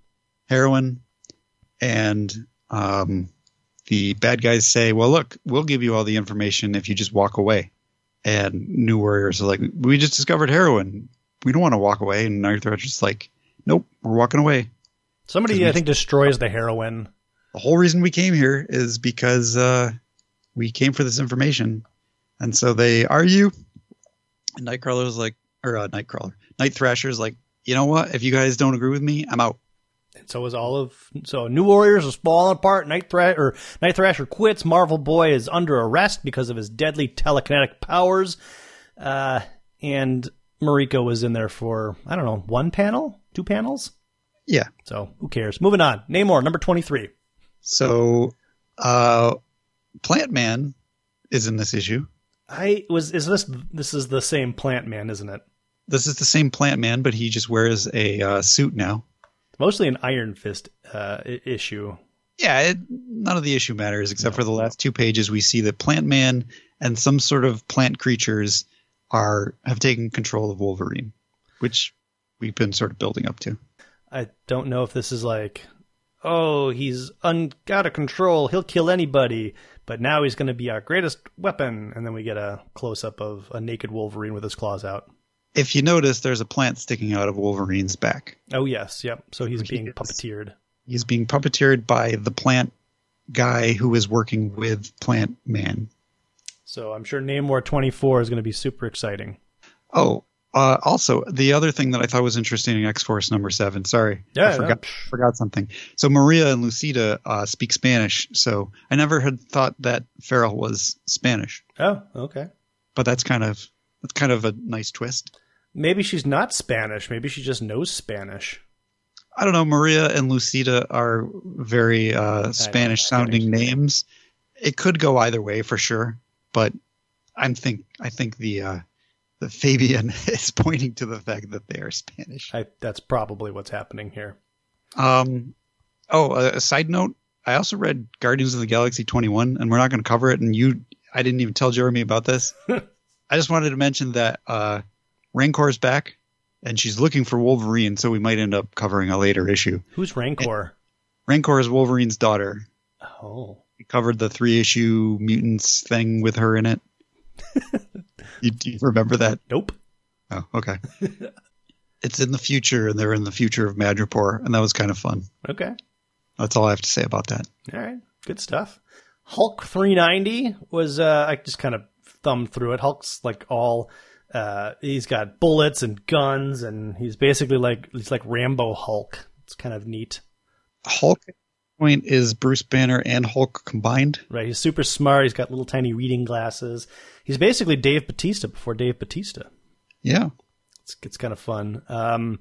heroin, and um, the bad guys say, Well, look, we'll give you all the information if you just walk away. And New Warriors are like, We just discovered heroin. We don't want to walk away. And Night Thrasher's like, Nope, we're walking away. Somebody, I think, destroys the heroin. the whole reason we came here is because uh, we came for this information. And so they argue. And Nightcrawler was like, or uh, Nightcrawler, Night Thrasher's like, you know what? If you guys don't agree with me, I'm out. And so is all of so New Warriors is falling apart. Night Thrash or Night Thrasher quits. Marvel Boy is under arrest because of his deadly telekinetic powers. Uh, and Mariko was in there for I don't know one panel, two panels. Yeah. So who cares? Moving on. Namor number twenty three. So uh, Plant Man is in this issue. I was is this this is the same Plant Man, isn't it? This is the same Plant Man, but he just wears a uh, suit now. Mostly an Iron Fist uh, issue. Yeah, it, none of the issue matters except for the last two pages. We see that Plant Man and some sort of plant creatures are have taken control of Wolverine, which we've been sort of building up to. I don't know if this is like, oh, he's un- out of control. He'll kill anybody, but now he's going to be our greatest weapon. And then we get a close up of a naked Wolverine with his claws out. If you notice, there's a plant sticking out of Wolverine's back. Oh yes, yep. So he's being is. puppeteered. He's being puppeteered by the plant guy who is working with Plant Man. So I'm sure Namor 24 is going to be super exciting. Oh, uh, also the other thing that I thought was interesting in X Force number seven. Sorry, Yeah, I forgot, no. forgot something. So Maria and Lucida uh, speak Spanish. So I never had thought that Feral was Spanish, Oh, okay. but that's kind of that's kind of a nice twist. Maybe she's not Spanish. Maybe she just knows Spanish. I don't know. Maria and Lucida are very uh, Spanish sounding names. It could go either way for sure, but I'm think I think the uh, the Fabian is pointing to the fact that they are Spanish. I, that's probably what's happening here. Um, oh, a, a side note. I also read Guardians of the Galaxy 21, and we're not going to cover it. And you, I didn't even tell Jeremy about this. I just wanted to mention that uh, Rancor's back, and she's looking for Wolverine, so we might end up covering a later issue. Who's Rancor? Rancor is Wolverine's daughter. Oh, We covered the three issue mutants thing with her in it. you, do you remember that? nope. Oh, okay. it's in the future, and they're in the future of Madripoor, and that was kind of fun. Okay. That's all I have to say about that. All right. Good stuff. Hulk 390 was, uh, I just kind of thumbed through it. Hulk's like all, uh, he's got bullets and guns and he's basically like, he's like Rambo Hulk. It's kind of neat, Hulk point is Bruce Banner and Hulk combined. right? He's super smart. He's got little tiny reading glasses. He's basically Dave Batista before Dave Batista. Yeah. It's, it's kind of fun. Um,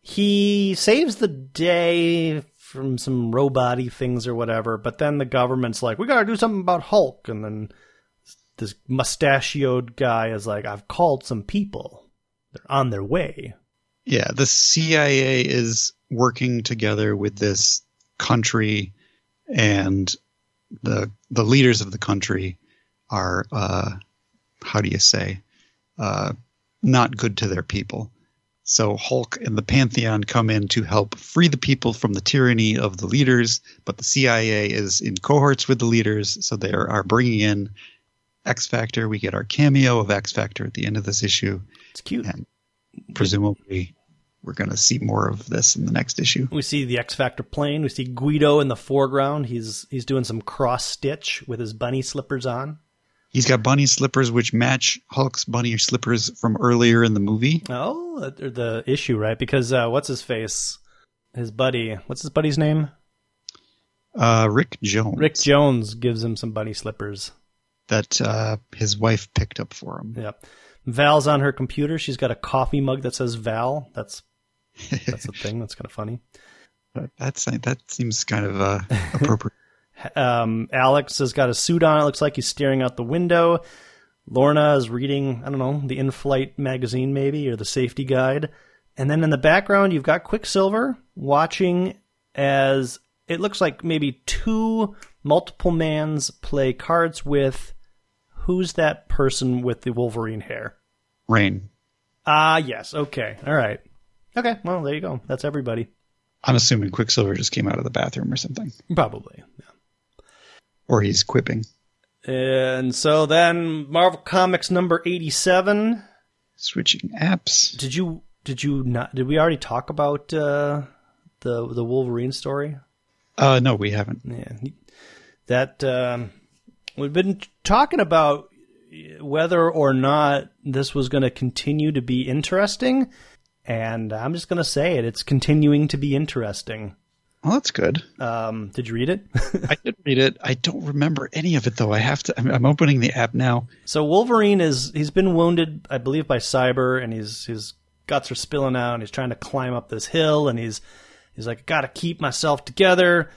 he saves the day from some robot things or whatever, but then the government's like, we gotta do something about Hulk. And then this mustachioed guy is like, I've called some people. They're on their way. Yeah. The CIA is working together with this country and the the leaders of the country are uh how do you say uh not good to their people. So Hulk and the Pantheon come in to help free the people from the tyranny of the leaders, but the CIA is in cohorts with the leaders, so they are, are bringing in X Factor. We get our cameo of X Factor at the end of this issue, It's cute. and presumably we're going to see more of this in the next issue. We see the X Factor plane. We see Guido in the foreground. He's he's doing some cross stitch with his bunny slippers on. He's got bunny slippers which match Hulk's bunny slippers from earlier in the movie. Oh, the issue, right? Because uh, what's his face? His buddy. What's his buddy's name? Uh, Rick Jones, Rick Jones gives him some bunny slippers. That uh, his wife picked up for him. Yep. Val's on her computer. She's got a coffee mug that says Val. That's that's a thing. That's kind of funny. That's that seems kind of uh, appropriate. Um, Alex has got a suit on. It looks like he's staring out the window. Lorna is reading, I don't know, the in-flight magazine maybe or the safety guide. And then in the background, you've got Quicksilver watching as it looks like maybe two multiple mans play cards with who's that person with the Wolverine hair? Rahne. Ah, yes. Okay. All right. Okay. Well, there you go. That's everybody. I'm assuming Quicksilver just came out of the bathroom or something, Probably. or he's quipping. And so then Marvel Comics number 87. Switching apps. Did you did you not did we already talk about uh the the Wolverine story? Uh, no, we haven't. Yeah. That um we've been talking about whether or not this was going to continue to be interesting and I'm just going to say it it's continuing to be interesting. Well, that's good. Um did you read it? I did read it. I don't remember any of it though. I have to. I'm, I'm opening the app now. So Wolverine is he's been wounded, I believe, by Cyber, and he's his guts are spilling out, and he's trying to climb up this hill, and he's he's like, got to keep myself together.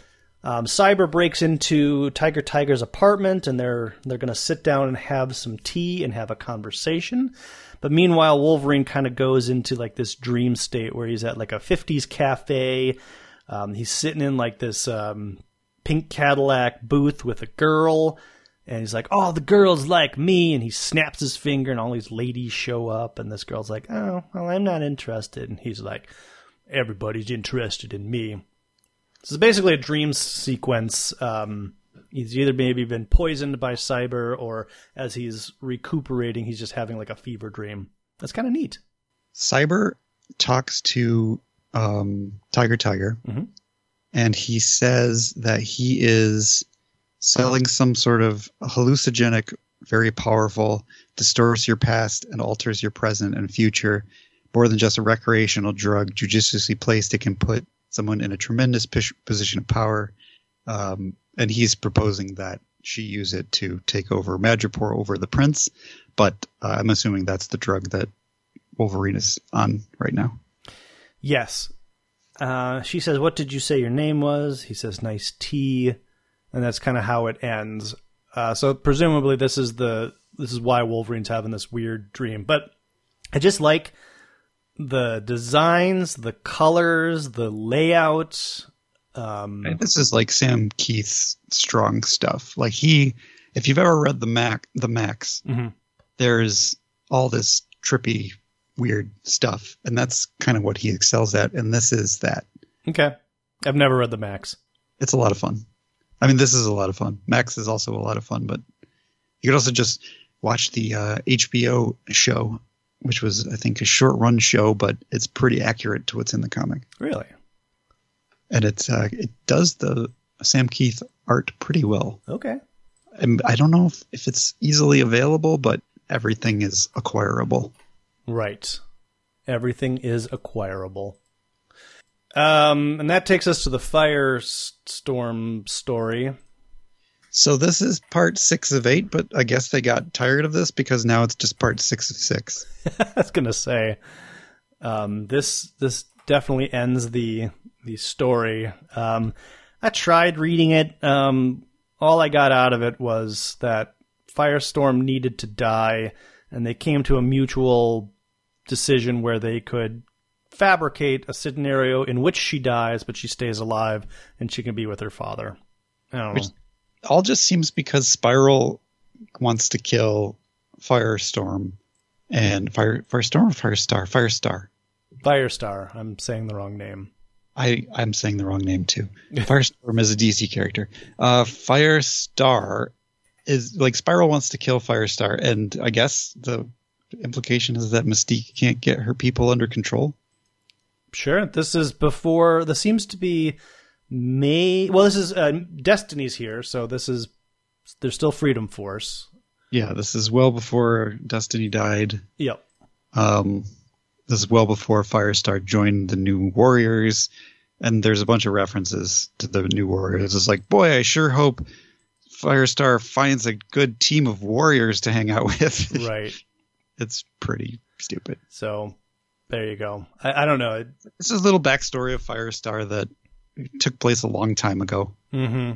Um, Cyber breaks into Tiger Tiger's apartment, and they're they're going to sit down and have some tea and have a conversation. But meanwhile, Wolverine kind of goes into like this dream state where he's at like a '50s cafe. Um, he's sitting in like this um, pink Cadillac booth with a girl, and he's like, "Oh, the girl's like me," and he snaps his finger, and all these ladies show up, and this girl's like, "Oh, well, I'm not interested," and he's like, "Everybody's interested in me." So is basically a dream sequence. Um, he's either maybe been poisoned by Cyber, or as he's recuperating, he's just having like a fever dream. That's kind of neat. Cyber talks to um, Tiger Tiger, Mhm. and he says that he is selling some sort of hallucinogenic, very powerful, distorts your past and alters your present and future. More than just a recreational drug, judiciously placed, it can put someone in a tremendous position of power. Um, and he's proposing that she use it to take over Madripoor over the prince. But uh, I'm assuming that's the drug that Wolverine is on right now. Yes. Uh, she says, What did you say your name was? He says, Nice tea. And that's kind of how it ends. Uh, so presumably this is the this is why Wolverine's having this weird dream. But I just like the designs, the colors, the layout. Um, This is like Sam Kieth's strong stuff. Like he, if you've ever read the Mac, the Maxx, Mhm. there's all this trippy, weird stuff, and that's kind of what he excels at. And this is that. okay. I've never read the Maxx. It's a lot of fun. I mean, this is a lot of fun. Maxx is also a lot of fun, but you could also just watch the uh, HBO show, which was I think a short run show, but it's pretty accurate to what's in the comic, Really? and it's uh, it does the Sam Kieth art pretty well. Okay. And I don't know if, if it's easily available, but everything is acquirable. Right. Everything is acquirable. Um, and that takes us to the firestorm story. So this is part six of eight, but I guess they got tired of this because now it's just part six of six. I was gonna say, um, this this definitely ends the the story. Um, I tried reading it. Um, all I got out of it was that Firestorm needed to die, and they came to a mutual decision where they could fabricate a scenario in which she dies, but she stays alive and she can be with her father. I don't Which- know. All just seems because Spiral wants to kill Firestorm and Fire Firestorm or Firestar? Firestar. Firestar. I'm saying the wrong name. I, I'm saying the wrong name too. Firestorm is a DC character. Uh, Firestar is like Spiral wants to kill Firestar, and I guess the implication is that Mystique can't get her people under control. Sure. This is before. This seems to be May. Well, this is uh, Destiny's here, so this is. There's still Freedom Force. Yeah, this is well before Destiny died. Yep. Um, this is well before Firestar joined the New Warriors, and there's a bunch of references to the New Warriors. It's like, boy, I sure hope Firestar finds a good team of warriors to hang out with. Right. it's pretty stupid. so there you go. I, I don't know. It, This is a little backstory of Firestar that took place a long time ago, hmm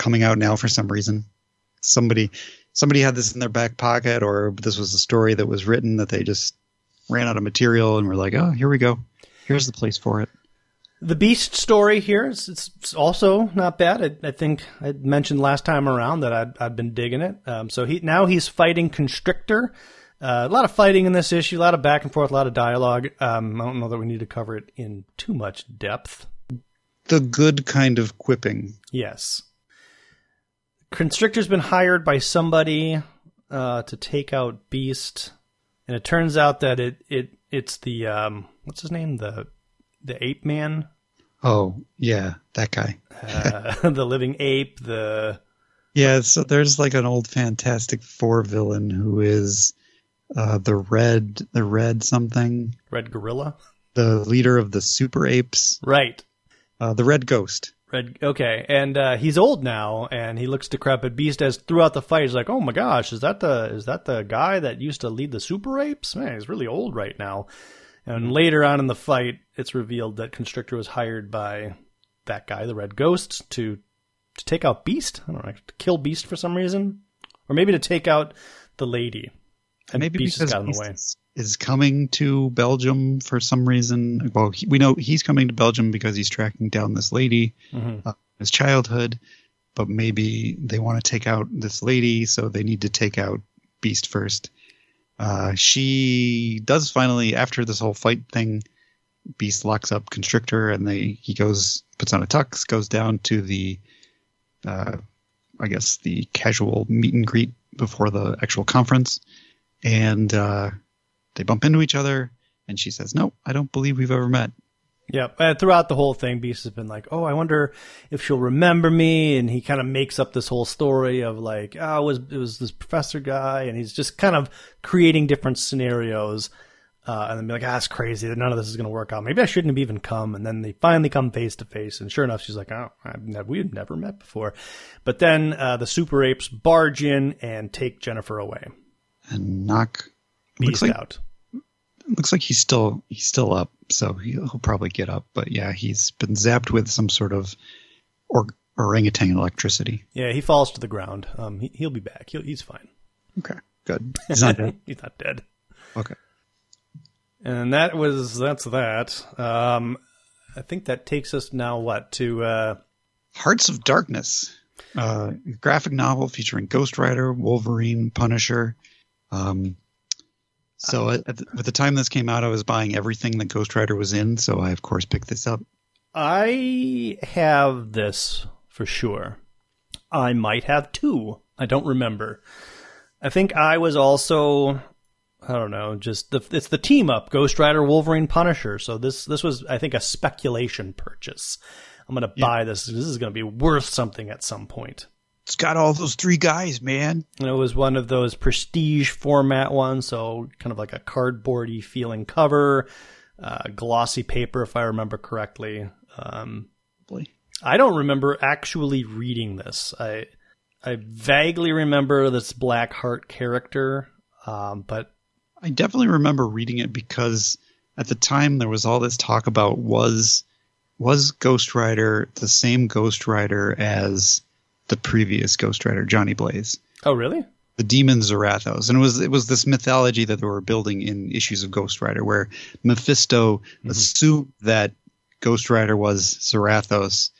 coming out now for some reason. Somebody, somebody had this in their back pocket, or this was a story that was written that they just ran out of material and were like, oh, here we go. Here's the place for it. The Beast story here is it's also not bad. I, I think I mentioned last time around that I'd, I'd been digging it. Um, so he now he's fighting Constrictor. Uh, a lot of fighting in this issue, a lot of back and forth, a lot of dialogue. Um, I don't know that we need to cover it in too much depth. The good kind of quipping. Yes. Constrictor's been hired by somebody uh, to take out Beast, and it turns out that it it it's the um, what's his name the the ape man, Oh, yeah, that guy. uh, the living ape, the Yeah, so there's like an old Fantastic Four villain who is uh, the red, the red something, red gorilla. the leader of the super apes, Right. Uh, the red ghost. Red. Okay, and uh, he's old now, and he looks decrepit. Beast as throughout the fight, he's like, "Oh my gosh, is that the is that the guy that used to lead the super apes? Man, he's really old right now." And later on in the fight, it's revealed that Constrictor was hired by that guy, the Red Ghost, to to take out Beast. I don't know, to kill Beast for some reason, or maybe to take out the lady. And Maybe Beast because just got in the Beast way. is- is coming to Belgium for some reason. Well, he, we know he's coming to Belgium because he's tracking down this lady, Mhm. uh, his childhood. But maybe they want to take out this lady, so they need to take out Beast first. Uh, she does finally, after this whole fight thing, Beast locks up Constrictor, and they he goes puts on a tux, goes down to the, uh, I guess the casual meet and greet before the actual conference, and uh, they bump into each other, and she says, "No, I don't believe we've ever met." Yeah, And throughout the whole thing, Beast has been like, "Oh, I wonder if she'll remember me," and he kind of makes up this whole story of like, "Oh, it was it was this professor guy," and he's just kind of creating different scenarios, uh, and then be like, "Ah, that's crazy. That none of this is going to work out. Maybe I shouldn't have even come." And then they finally come face to face, and sure enough, she's like, "Oh, never, we've never met before." But then uh, the super apes barge in and take Jennifer away. And knock Beast looks like out. looks like he's still he's still up, so he'll, he'll probably get up. But yeah, he's been zapped with some sort of or, orangutan electricity. Yeah, he falls to the ground. Um, he, he'll be back. He'll, he's fine. Okay, good. He's not dead. he's not dead. Okay. And that was that's that. Um, I think that takes us now what to uh, Hearts of Darkness, uh, graphic novel featuring Ghost Rider, Wolverine, Punisher. Um, so uh-huh. at, at the, at the time this came out, I was buying everything that Ghost Rider was in, so I of course picked this up. I have this for sure. I might have two. I don't remember. I think I was also I don't know, just the it's the team up Ghost Rider, Wolverine, Punisher. So this this was I think a speculation purchase. I'm going to buy this. This is going to be worth something at some point. It's got all those three guys, man. And it was one of those prestige format ones, so kind of like a cardboardy feeling cover, uh, glossy paper, if I remember correctly. Um, I don't remember actually reading this. I I vaguely remember this Blackheart character, um, but I definitely remember reading it because at the time there was all this talk about was was Ghost Rider the same Ghost Rider as the previous Ghost Rider, Johnny Blaze, oh really? the demon Zarathos, and it was it was this mythology that they were building in issues of Ghost Rider where Mephisto mm-hmm. assumed that Ghost Rider was Zarathos,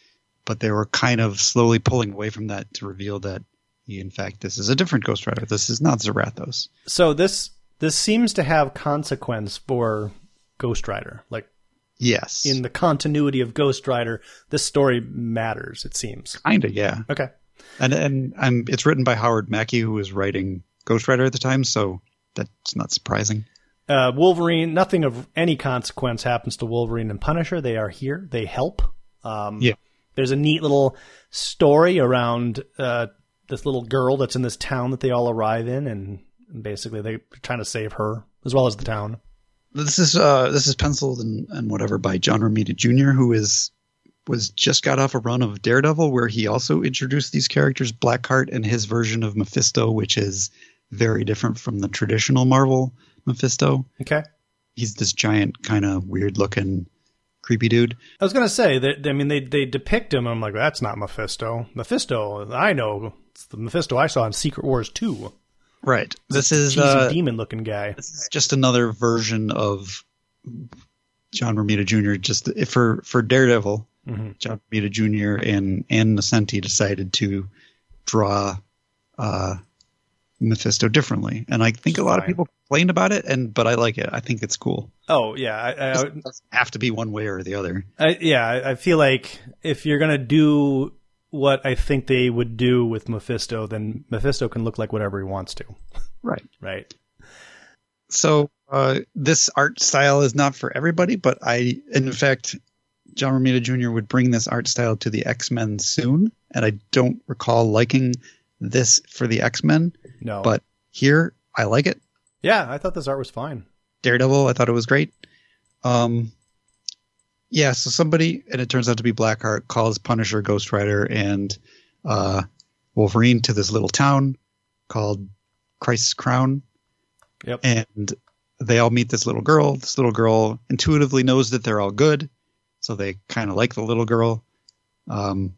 but they were kind of slowly pulling away from that to reveal that he, in fact, this is a different Ghost Rider. This is not Zarathos. So this this seems to have consequence for Ghost Rider, like Yes, in the continuity of Ghost Rider, this story matters. It seems. kinda, yeah. Okay. And and um, it's written by Howard Mackie, who was writing Ghost Rider at the time, so that's not surprising. Uh, Wolverine, nothing of any consequence happens to Wolverine and Punisher. They are here. They help. Um, Yeah. There's a neat little story around uh, this little girl that's in this town that they all arrive in, and basically they're trying to save her as well as the town. This is uh, this is penciled and, and whatever by John Romita Jr., who is was just got off a run of Daredevil, where he also introduced these characters, Blackheart and his version of Mephisto, which is very different from the traditional Marvel Mephisto. Okay. He's this giant, kind of weird looking, creepy dude. I was gonna say that. I mean, they they depict him. I'm like, that's not Mephisto. Mephisto, I know. It's the Mephisto I saw in Secret Wars 2. Right. This is Cheesy uh, demon looking guy. this is just another version of John Romita Jr. Just for for Daredevil, Mhm. John Romita Jr. and Ann Nocenti decided to draw uh, Mephisto differently, and I think a lot of people complained about it, and but I like it. I think it's cool. Oh yeah, I, I, It doesn't have to be one way or the other. I, yeah, I I feel like if you're gonna do what I think they would do with Mephisto, then Mephisto can look like whatever he wants to, Right. right? So uh, this art style is not for everybody, but I, in fact, John Romita Jr. would bring this art style to the X Men soon, and I don't recall liking this for the X Men, No, but here I like it. yeah, I thought this art was fine. Daredevil, I thought it was great. Um, yeah, so somebody, and it turns out to be Blackheart, calls Punisher, Ghost Rider, and uh, Wolverine to this little town called Christ's Crown. Yep. And they all meet this little girl. This little girl intuitively knows that they're all good, so they kind of like the little girl. Um,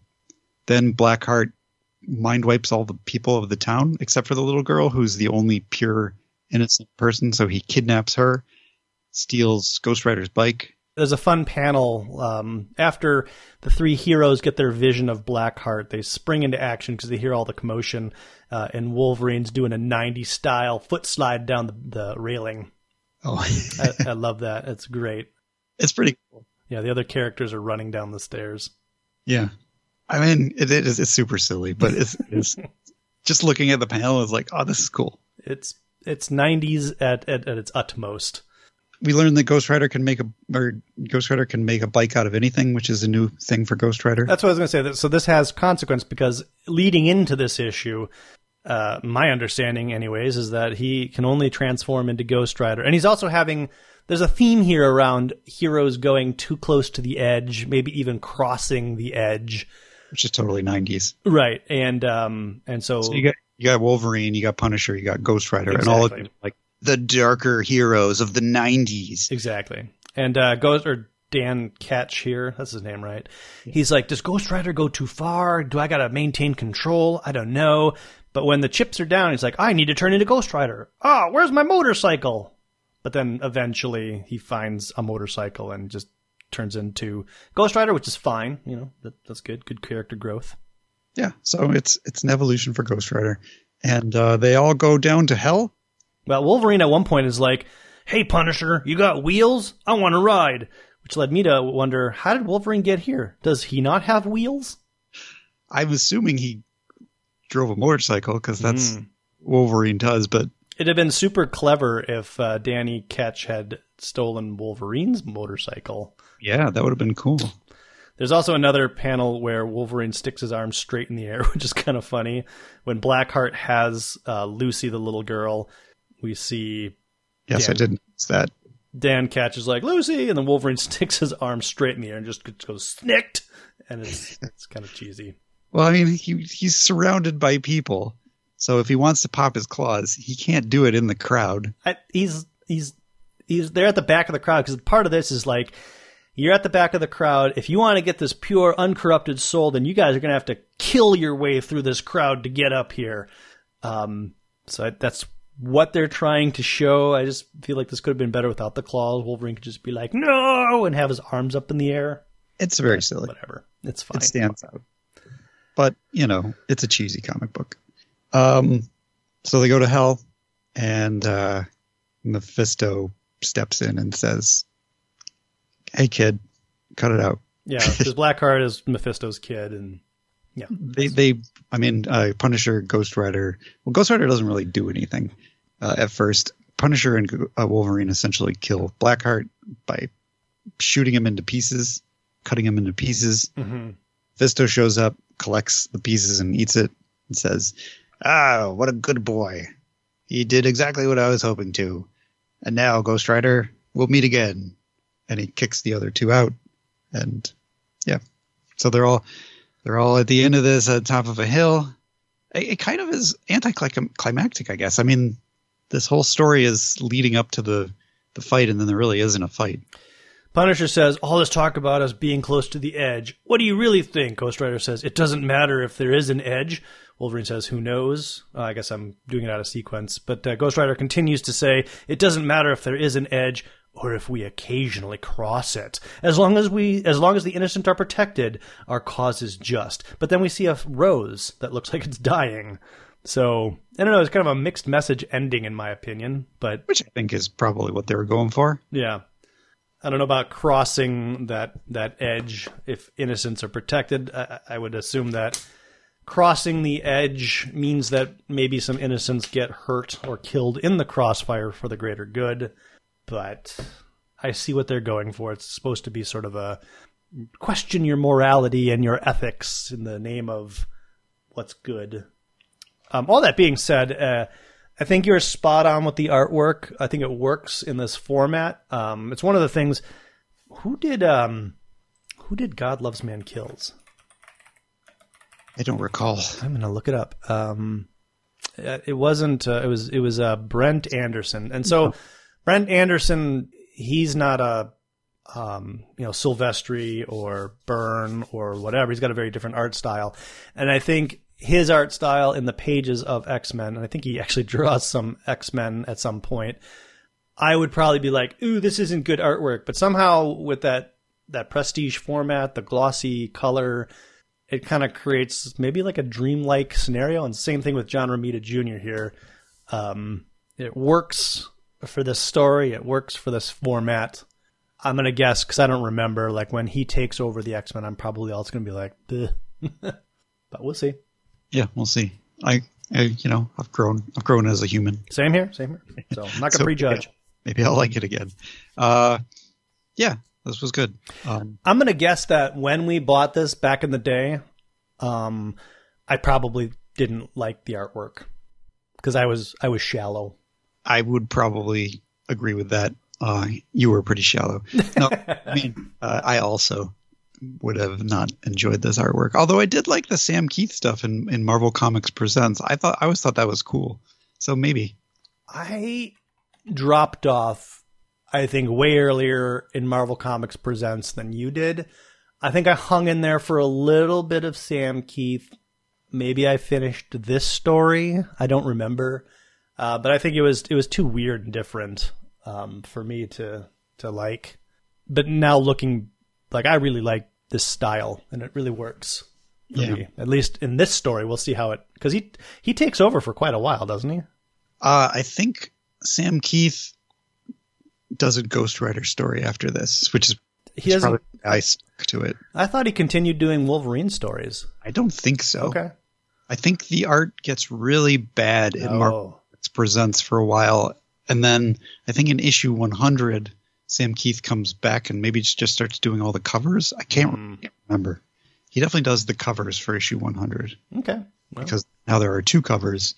then Blackheart mind wipes all the people of the town except for the little girl, who's the only pure innocent person. So he kidnaps her, steals Ghost Rider's bike. There's a fun panel um, after the three heroes get their vision of Blackheart. They spring into action because they hear all the commotion, uh, and Wolverine's doing a 90 style foot slide down the, the railing. Oh, I, I love that. It's great. it's pretty cool. Yeah, the other characters are running down the stairs. Yeah. I mean, it is it's super silly, but it's, it's just looking at the panel is like, oh, this is cool. It's it's 90s at, at, at its utmost. We learned that Ghost Rider can make a or Ghost Rider can make a bike out of anything, which is a new thing for Ghost Rider. That's what I was going to say. So this has consequence because leading into this issue, uh, my understanding, anyways, is that he can only transform into Ghost Rider, and he's also having. There's a theme here around heroes going too close to the edge, maybe even crossing the edge. which is totally 90s. Right, and um, and so, So you got you got Wolverine, you got Punisher, you got Ghost Rider, and all of them like the darker heroes of the 90s. Exactly. And uh, Ghost or Dan Ketch here, that's his name, right? He's like, does Ghost Rider go too far? Do I gotta maintain control? I don't know. But when the chips are down, he's like, I need to turn into Ghost Rider. Ah, where's my motorcycle? But then eventually he finds a motorcycle and just turns into Ghost Rider, which is fine. You know, that, that's good. Good character growth. Yeah, so it's it's an evolution for Ghost Rider, and uh, they all go down to hell. Well, Wolverine at one point is like, "Hey Punisher, you got wheels? I want to ride." Which led me to wonder, how did Wolverine get here? Does he not have wheels? I'm assuming he drove a motorcycle because that's Mm. Wolverine does, but It'd have been super clever if uh, Danny Ketch had stolen Wolverine's motorcycle. yeah, that would have been cool. There's also another panel where Wolverine sticks his arm straight in the air, which is kind of funny. When Blackheart has uh, Lucy, the little girl, we see Yes, Yeah. I didn't notice that. Dan catches like Lucy, and then Wolverine sticks his arm straight in the air and just goes snicked, and it's it's kind of cheesy. Well, I mean, he he's surrounded by people, so if he wants to pop his claws, he can't do it in the crowd. I, he's he's he's there at the back of the crowd because part of this is like you're at the back of the crowd. If you want to get this pure, uncorrupted soul, then you guys are gonna have to kill your way through this crowd to get up here. Um, so I, that's what they're trying to show. I just feel like this could have been better without the claws. Wolverine could just be like, "No!" and have his arms up in the air. It's very silly. Whatever, it's fine. It stands out. But, you know, it's a cheesy comic book. Um, so they go to hell, and uh, Mephisto steps in and says, Hey, kid, cut it out. Yeah, because Blackheart is Mephisto's kid, and yeah, They, they, I mean, uh, Punisher, Ghost Rider. Well, Ghost Rider doesn't really do anything uh, at first. Punisher and uh, Wolverine essentially kill Blackheart by shooting him into pieces, cutting him into pieces. hmm Fisto shows up, collects the pieces and eats it, and says, Ah, what a good boy. He did exactly what I was hoping to. And now, Ghost Rider, we'll meet again. And he kicks the other two out. And yeah. So they're all they're all at the end of this at the top of a hill. It, it kind of is anticlimactic, I guess. I mean, this whole story is leading up to the the fight, and then there really isn't a fight. Punisher says, all this talk about us being close to the edge. What do you really think? Ghost Rider says, it doesn't matter if there is an edge. Wolverine says, who knows? Uh, I guess I'm doing it out of sequence. But uh, Ghost Rider continues to say, it doesn't matter if there is an edge or if we occasionally cross it. As long as we, as long as the innocent are protected, our cause is just. But then we see a rose that looks like it's dying. So, I don't know, it's kind of a mixed message ending in my opinion, but Which I think is probably what they were going for. yeah. I don't know about crossing that that edge if innocents are protected. I, I would assume that crossing the edge means that maybe some innocents get hurt or killed in the crossfire for the greater good. But I see what they're going for. It's supposed to be sort of a question your morality and your ethics in the name of what's good. Um, all that being said, uh, I think you're spot on with the artwork. I think it works in this format. Um, it's one of the things. Who did um, who did God Loves Man Kills? I don't recall. I'm gonna look it up. Um, uh, it wasn't. Uh, it was. It was uh, Brent Anderson. And so Brent Anderson, he's not a um, you know, Silvestri or Byrne or whatever. He's got a very different art style. And I think his art style in the pages of X Men, and I think he actually draws some X Men at some point. I would probably be like, "Ooh, this isn't good artwork," but somehow with that that prestige format, the glossy color, it kind of creates maybe like a dreamlike scenario. And same thing with John Romita Jr. here. Um, it works for this story. It works for this format. I'm gonna guess because I don't remember. Like when he takes over the X Men, I'm probably also gonna be like, but we'll see. Yeah, we'll see. I, I, you know, I've grown. I've grown as a human. Same here. Same here. So I'm not gonna So, prejudge. yeah, maybe I'll like it again. Uh, yeah, this was good. Um, I'm gonna guess that when we bought this back in the day, um, I probably didn't like the artwork because I was I was shallow. I would probably agree with that. Uh, you were pretty shallow. No, I mean, uh, I also would have not enjoyed this artwork. Although I did like the Sam Kieth stuff in, in Marvel Comics Presents. I thought I always thought that was cool. So maybe. I dropped off, I think, way earlier in Marvel Comics Presents than you did. I think I hung in there for a little bit of Sam Kieth. Maybe I finished this story. I don't remember, uh, but I think it was it was too weird and different um, for me to to like. But now looking, like I really like this style, and it really works Yeah. me. At least in this story, we'll see how it because he he takes over for quite a while, doesn't he? Uh, I think Sam Kieth does a Ghost Rider story after this, which is He doesn't. probably I stuck to it. I thought he continued doing Wolverine stories. I don't think so. Okay. I think the art gets really bad in Marvel Oh, Comics Presents for a while, and then I think in issue 100, Sam Kieth comes back and maybe just starts doing all the covers. I can't, can't remember. He definitely does the covers for issue 100 okay. Well, because now there are two covers,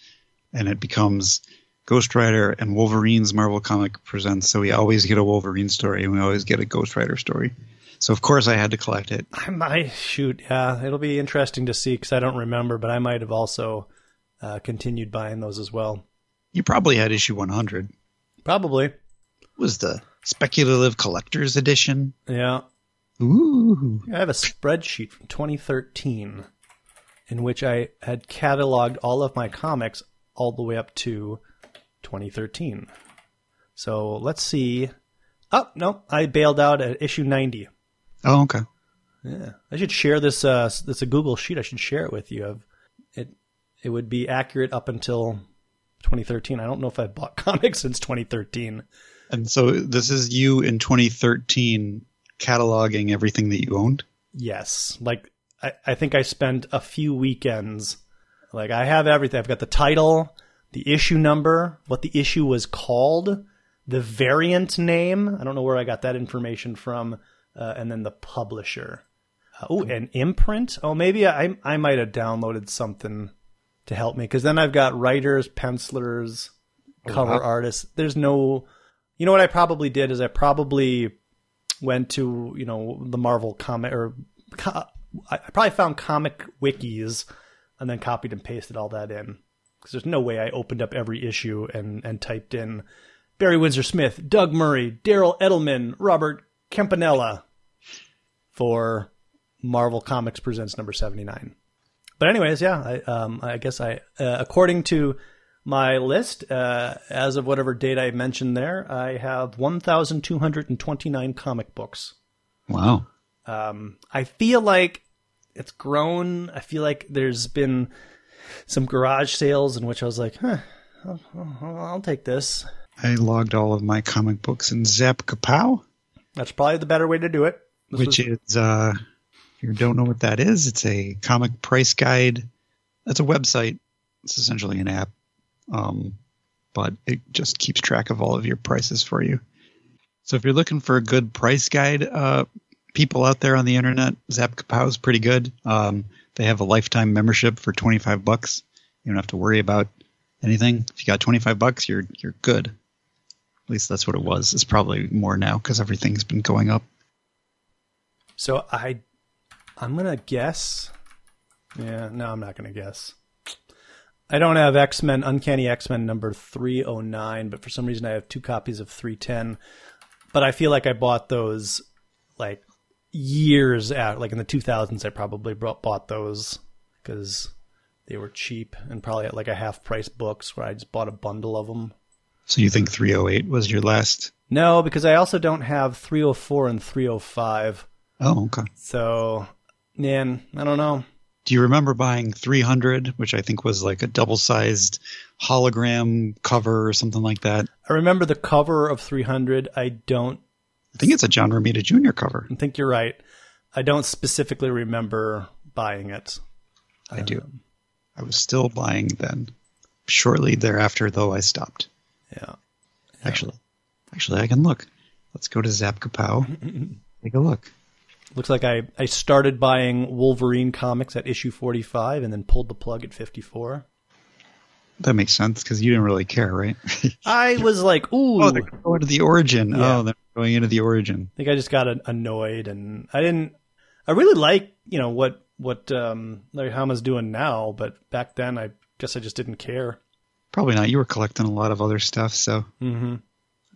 and it becomes Ghost Rider and Wolverine's Marvel Comic Presents. So we always get a Wolverine story and we always get a Ghost Rider story. So of course I had to collect it. I might shoot. Yeah, it'll be interesting to see because I don't remember, but I might have also uh, continued buying those as well. You probably had issue 100. Probably. It was the speculative collector's edition. Yeah. Ooh. I have a spreadsheet from 2013 in which I had cataloged all of my comics all the way up to 2013. So let's see. Oh, no, I bailed out at issue 90. Oh, okay. Yeah, I should share this. Uh, it's a Google sheet. I should share it with you. Of it, it would be accurate up until 2013. I don't know if I bought comics since 2013. And so this is you in 2013 cataloging everything that you owned. Yes, like I, I think I spent a few weekends. Like I have everything. I've got the title, the issue number, what the issue was called, the variant name. I don't know where I got that information from, uh, and then the publisher. Uh, oh, an imprint. Oh, maybe I I might have downloaded something to help me because then I've got writers, pencilers, cover wow. artists. There's no. You know what I probably did is I probably went to you know the Marvel comic or co- I probably found comic wikis and then copied and pasted all that in because there's no way I opened up every issue and and typed in Barry Windsor Smith, Doug Murray, Daryl Edelman, Robert Campanella for Marvel Comics Presents number 79. But anyways, yeah, I, um, I guess I, uh, according to my list, uh, as of whatever date I mentioned there, I have 1,229 comic books. Wow. Um, I feel like it's grown. I feel like there's been some garage sales in which I was like, huh, I'll, I'll, I'll take this. I logged all of my comic books in Zap Kapow, That's probably the better way to do it. This which was- is, uh, if you don't know what that is, it's a comic price guide. That's a website. It's essentially an app. Um, but it just keeps track of all of your prices for you. So if you're looking for a good price guide, uh, people out there on the internet, Zap Kapow is pretty good. Um, they have a lifetime membership for 25 bucks. You don't have to worry about anything. If you got 25 bucks, you're you're good. At least that's what it was. It's probably more now because everything's been going up. So I, I'm gonna guess. Yeah, no, I'm not gonna guess. I don't have X Men Uncanny X Men number three oh nine, but for some reason I have two copies of three ten. But I feel like I bought those like years out, like in the 2000s, I probably brought, bought those because they were cheap and probably at like a half price books where I just bought a bundle of them. So you think 308 was your last? No, because I also don't have 304 and 305. Oh, okay. So, man, I don't know. Do you remember buying 300, which I think was like a double sized hologram cover or something like that? I remember the cover of 300. I don't I think it's a John Romita Jr. cover. I think you're right. I don't specifically remember buying it. I do. I was still buying then. Shortly thereafter, though, I stopped. Yeah. Actually, actually, I can look. Let's go to Zap Kapow. Take a look. Looks like I, I started buying Wolverine comics at issue 45 and then pulled the plug at 54. That makes sense because you didn't really care, right? I was like, ooh. oh, they're going to the origin. Yeah. Oh, they're going into the origin. I think I just got annoyed and I didn't. I really like you know what what um, Larry Hama's doing now, but back then I guess I just didn't care. Probably not. You were collecting a lot of other stuff, so Mm-hmm.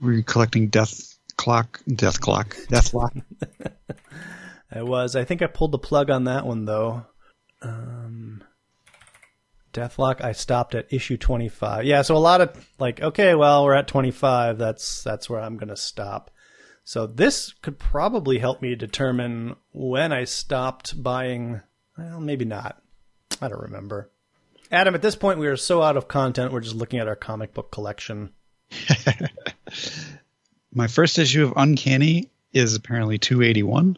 were you collecting Death Clock, Death Clock, Deathlok? I was. I think I pulled the plug on that one though. Um, Deathlok. I stopped at issue twenty five. Yeah, so a lot of like, okay, well, we're at twenty five. That's that's where I'm gonna stop. So this could probably help me determine when I stopped buying. Well, maybe not. I don't remember. Adam, at this point, we are so out of content. We're just looking at our comic book collection. My first issue of Uncanny is apparently 281.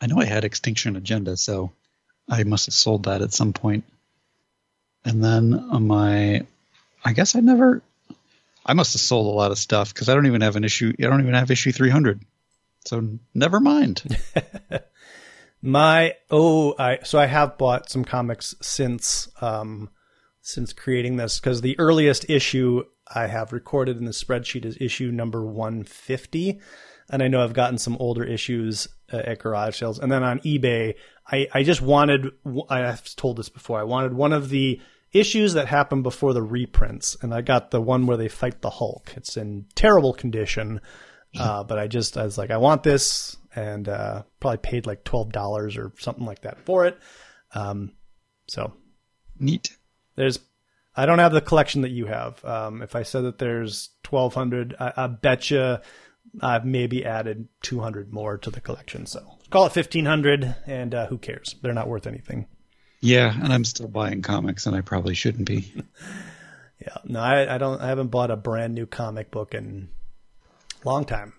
I know I had Extinction Agenda, so I must have sold that at some point. And then on my, I guess I never, I must have sold a lot of stuff because I don't even have an issue. I don't even have issue 300. So never mind. My oh, I so I have bought some comics since um since creating this because the earliest issue I have recorded in the spreadsheet is issue number 150, and I know I've gotten some older issues uh, at garage sales, and then on eBay, I I just wanted I've told this before I wanted one of the issues that happened before the reprints, and I got the one where they fight the Hulk. It's in terrible condition. Uh, but I just, I was like, I want this, and uh, probably paid like twelve dollars or something like that for it. Um, so Neat. there's, I don't have the collection that you have. Um, if I said that there's twelve hundred, I, I bet you I've maybe added two hundred more to the collection. So call it fifteen hundred, and uh, who cares? They're not worth anything. Yeah, and I'm still buying comics, and I probably shouldn't be. Yeah, no, I, I don't. I haven't bought a brand new comic book in a long time.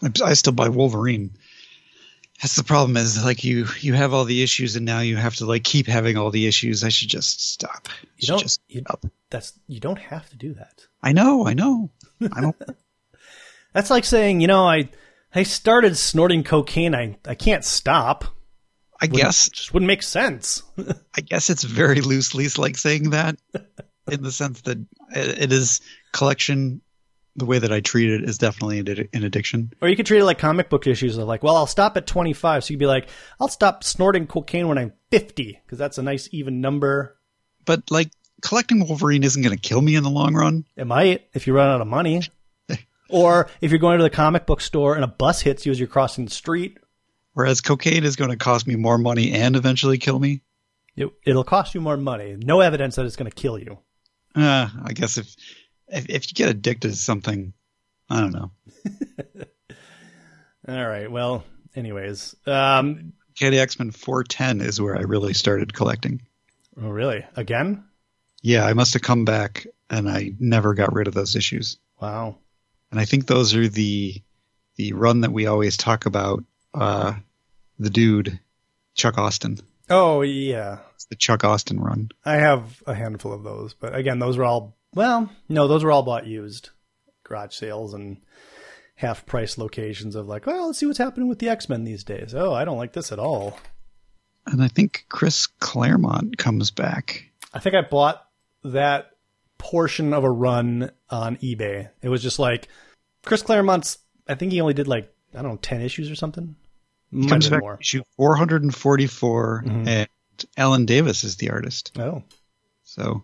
I I still buy Wolverine. That's the problem is like you you have all the issues and now you have to like keep having all the issues. I should just stop. I You don't. just You, stop. that's you don't have to do that. I know, I know. I don't That's like saying, you know, I I started snorting cocaine. I I can't stop. I guess It just wouldn't make sense. I guess it's very loosely like saying that in the sense that it is collection the way that I treat it is definitely an an addiction. or you could treat it like comic book issues of like, well, I'll stop at 25. So you'd be like, I'll stop snorting cocaine when I'm 50 because that's a nice even number. But like collecting Wolverine isn't going to kill me in the long run. It might if you run out of money. or if you're going to the comic book store and a bus hits you as you're crossing the street, Whereas cocaine is going to cost me more money and eventually kill me. it, it'll cost you more money. No evidence that it's going to kill you. Uh, I guess if, if if you get addicted to something, I don't know. All right. Well, anyways. Um, Caddy X Men 410 is where I really started collecting. oh, really? Again? Yeah, I must have come back and I never got rid of those issues. Wow. And I think those are the the run that we always talk about. Uh, the dude, Chuck Austin. Oh, yeah. It's the Chuck Austin run. I have a handful of those, but again, those were all well, no, those were all bought used, garage sales and half price locations of like, well, let's see what's happening with the X Men these days. Oh, I don't like this at all. And I think Chris Claremont comes back. I think I bought that portion of a run on eBay. It was just like Chris Claremont's. I think he only did like I don't know ten issues or something. He comes back more. issue 444, Mhm. and Alan Davis is the artist. Oh, So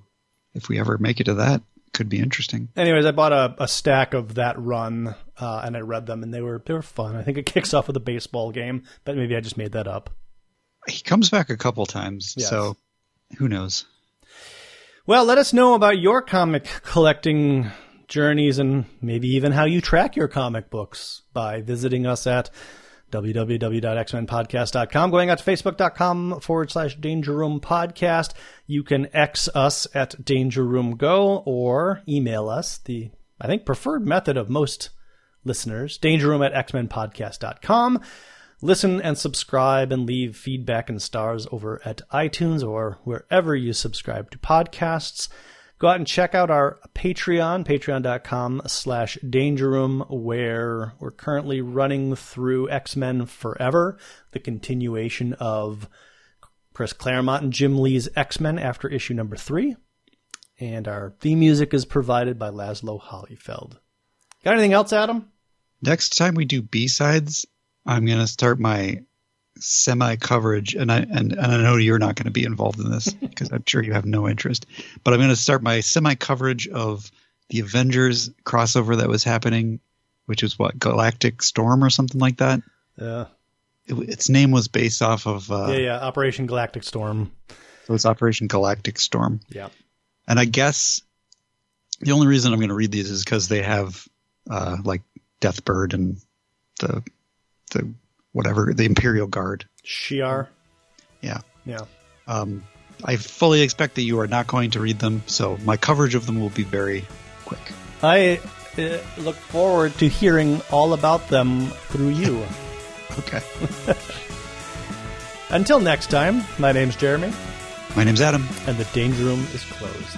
if we ever make it to that, could be interesting. Anyways, I bought a, a stack of that run, uh, and I read them, and they were they were fun. I think it kicks off with a baseball game, but maybe I just made that up. He comes back a couple times, Yes. so who knows? Well, let us know about your comic collecting journeys and maybe even how you track your comic books by visiting us at www.xmenpodcast.com, going out to facebook.com forward slash danger room podcast. You can X us at danger room go or email us, the, I think, preferred method of most listeners, dangerroom at xmenpodcast.com. Listen and subscribe and leave feedback and stars over at iTunes or wherever you subscribe to podcasts. Go out and check out our Patreon, patreon.com slash dangerroom, where we're currently running through X-Men Forever, the continuation of Chris Claremont and Jim Lee's X-Men after issue number three. And our theme music is provided by Lazlo Hollyfeld. Got anything else, Adam? Next time we do B sides, I'm going to start my semi coverage, and I and, and I know you're not going to be involved in this because I'm sure you have no interest. But I'm going to start my semi coverage of the Avengers crossover that was happening, which is what Galactic Storm or something like that. Yeah. It, its name was based off of uh, Yeah, yeah. Operation Galactic Storm. so it's Operation Galactic Storm. Yeah. And I guess the only reason I'm going to read these is because they have uh, like Deathbird and the the whatever the Imperial Guard. Shi'ar. Yeah. Yeah. Um, I fully expect that you are not going to read them, so my coverage of them will be very quick. I uh, look forward to hearing all about them through you. Okay. Until next time, my name's Jeremy, My name's Adam. and the Danger Room is closed.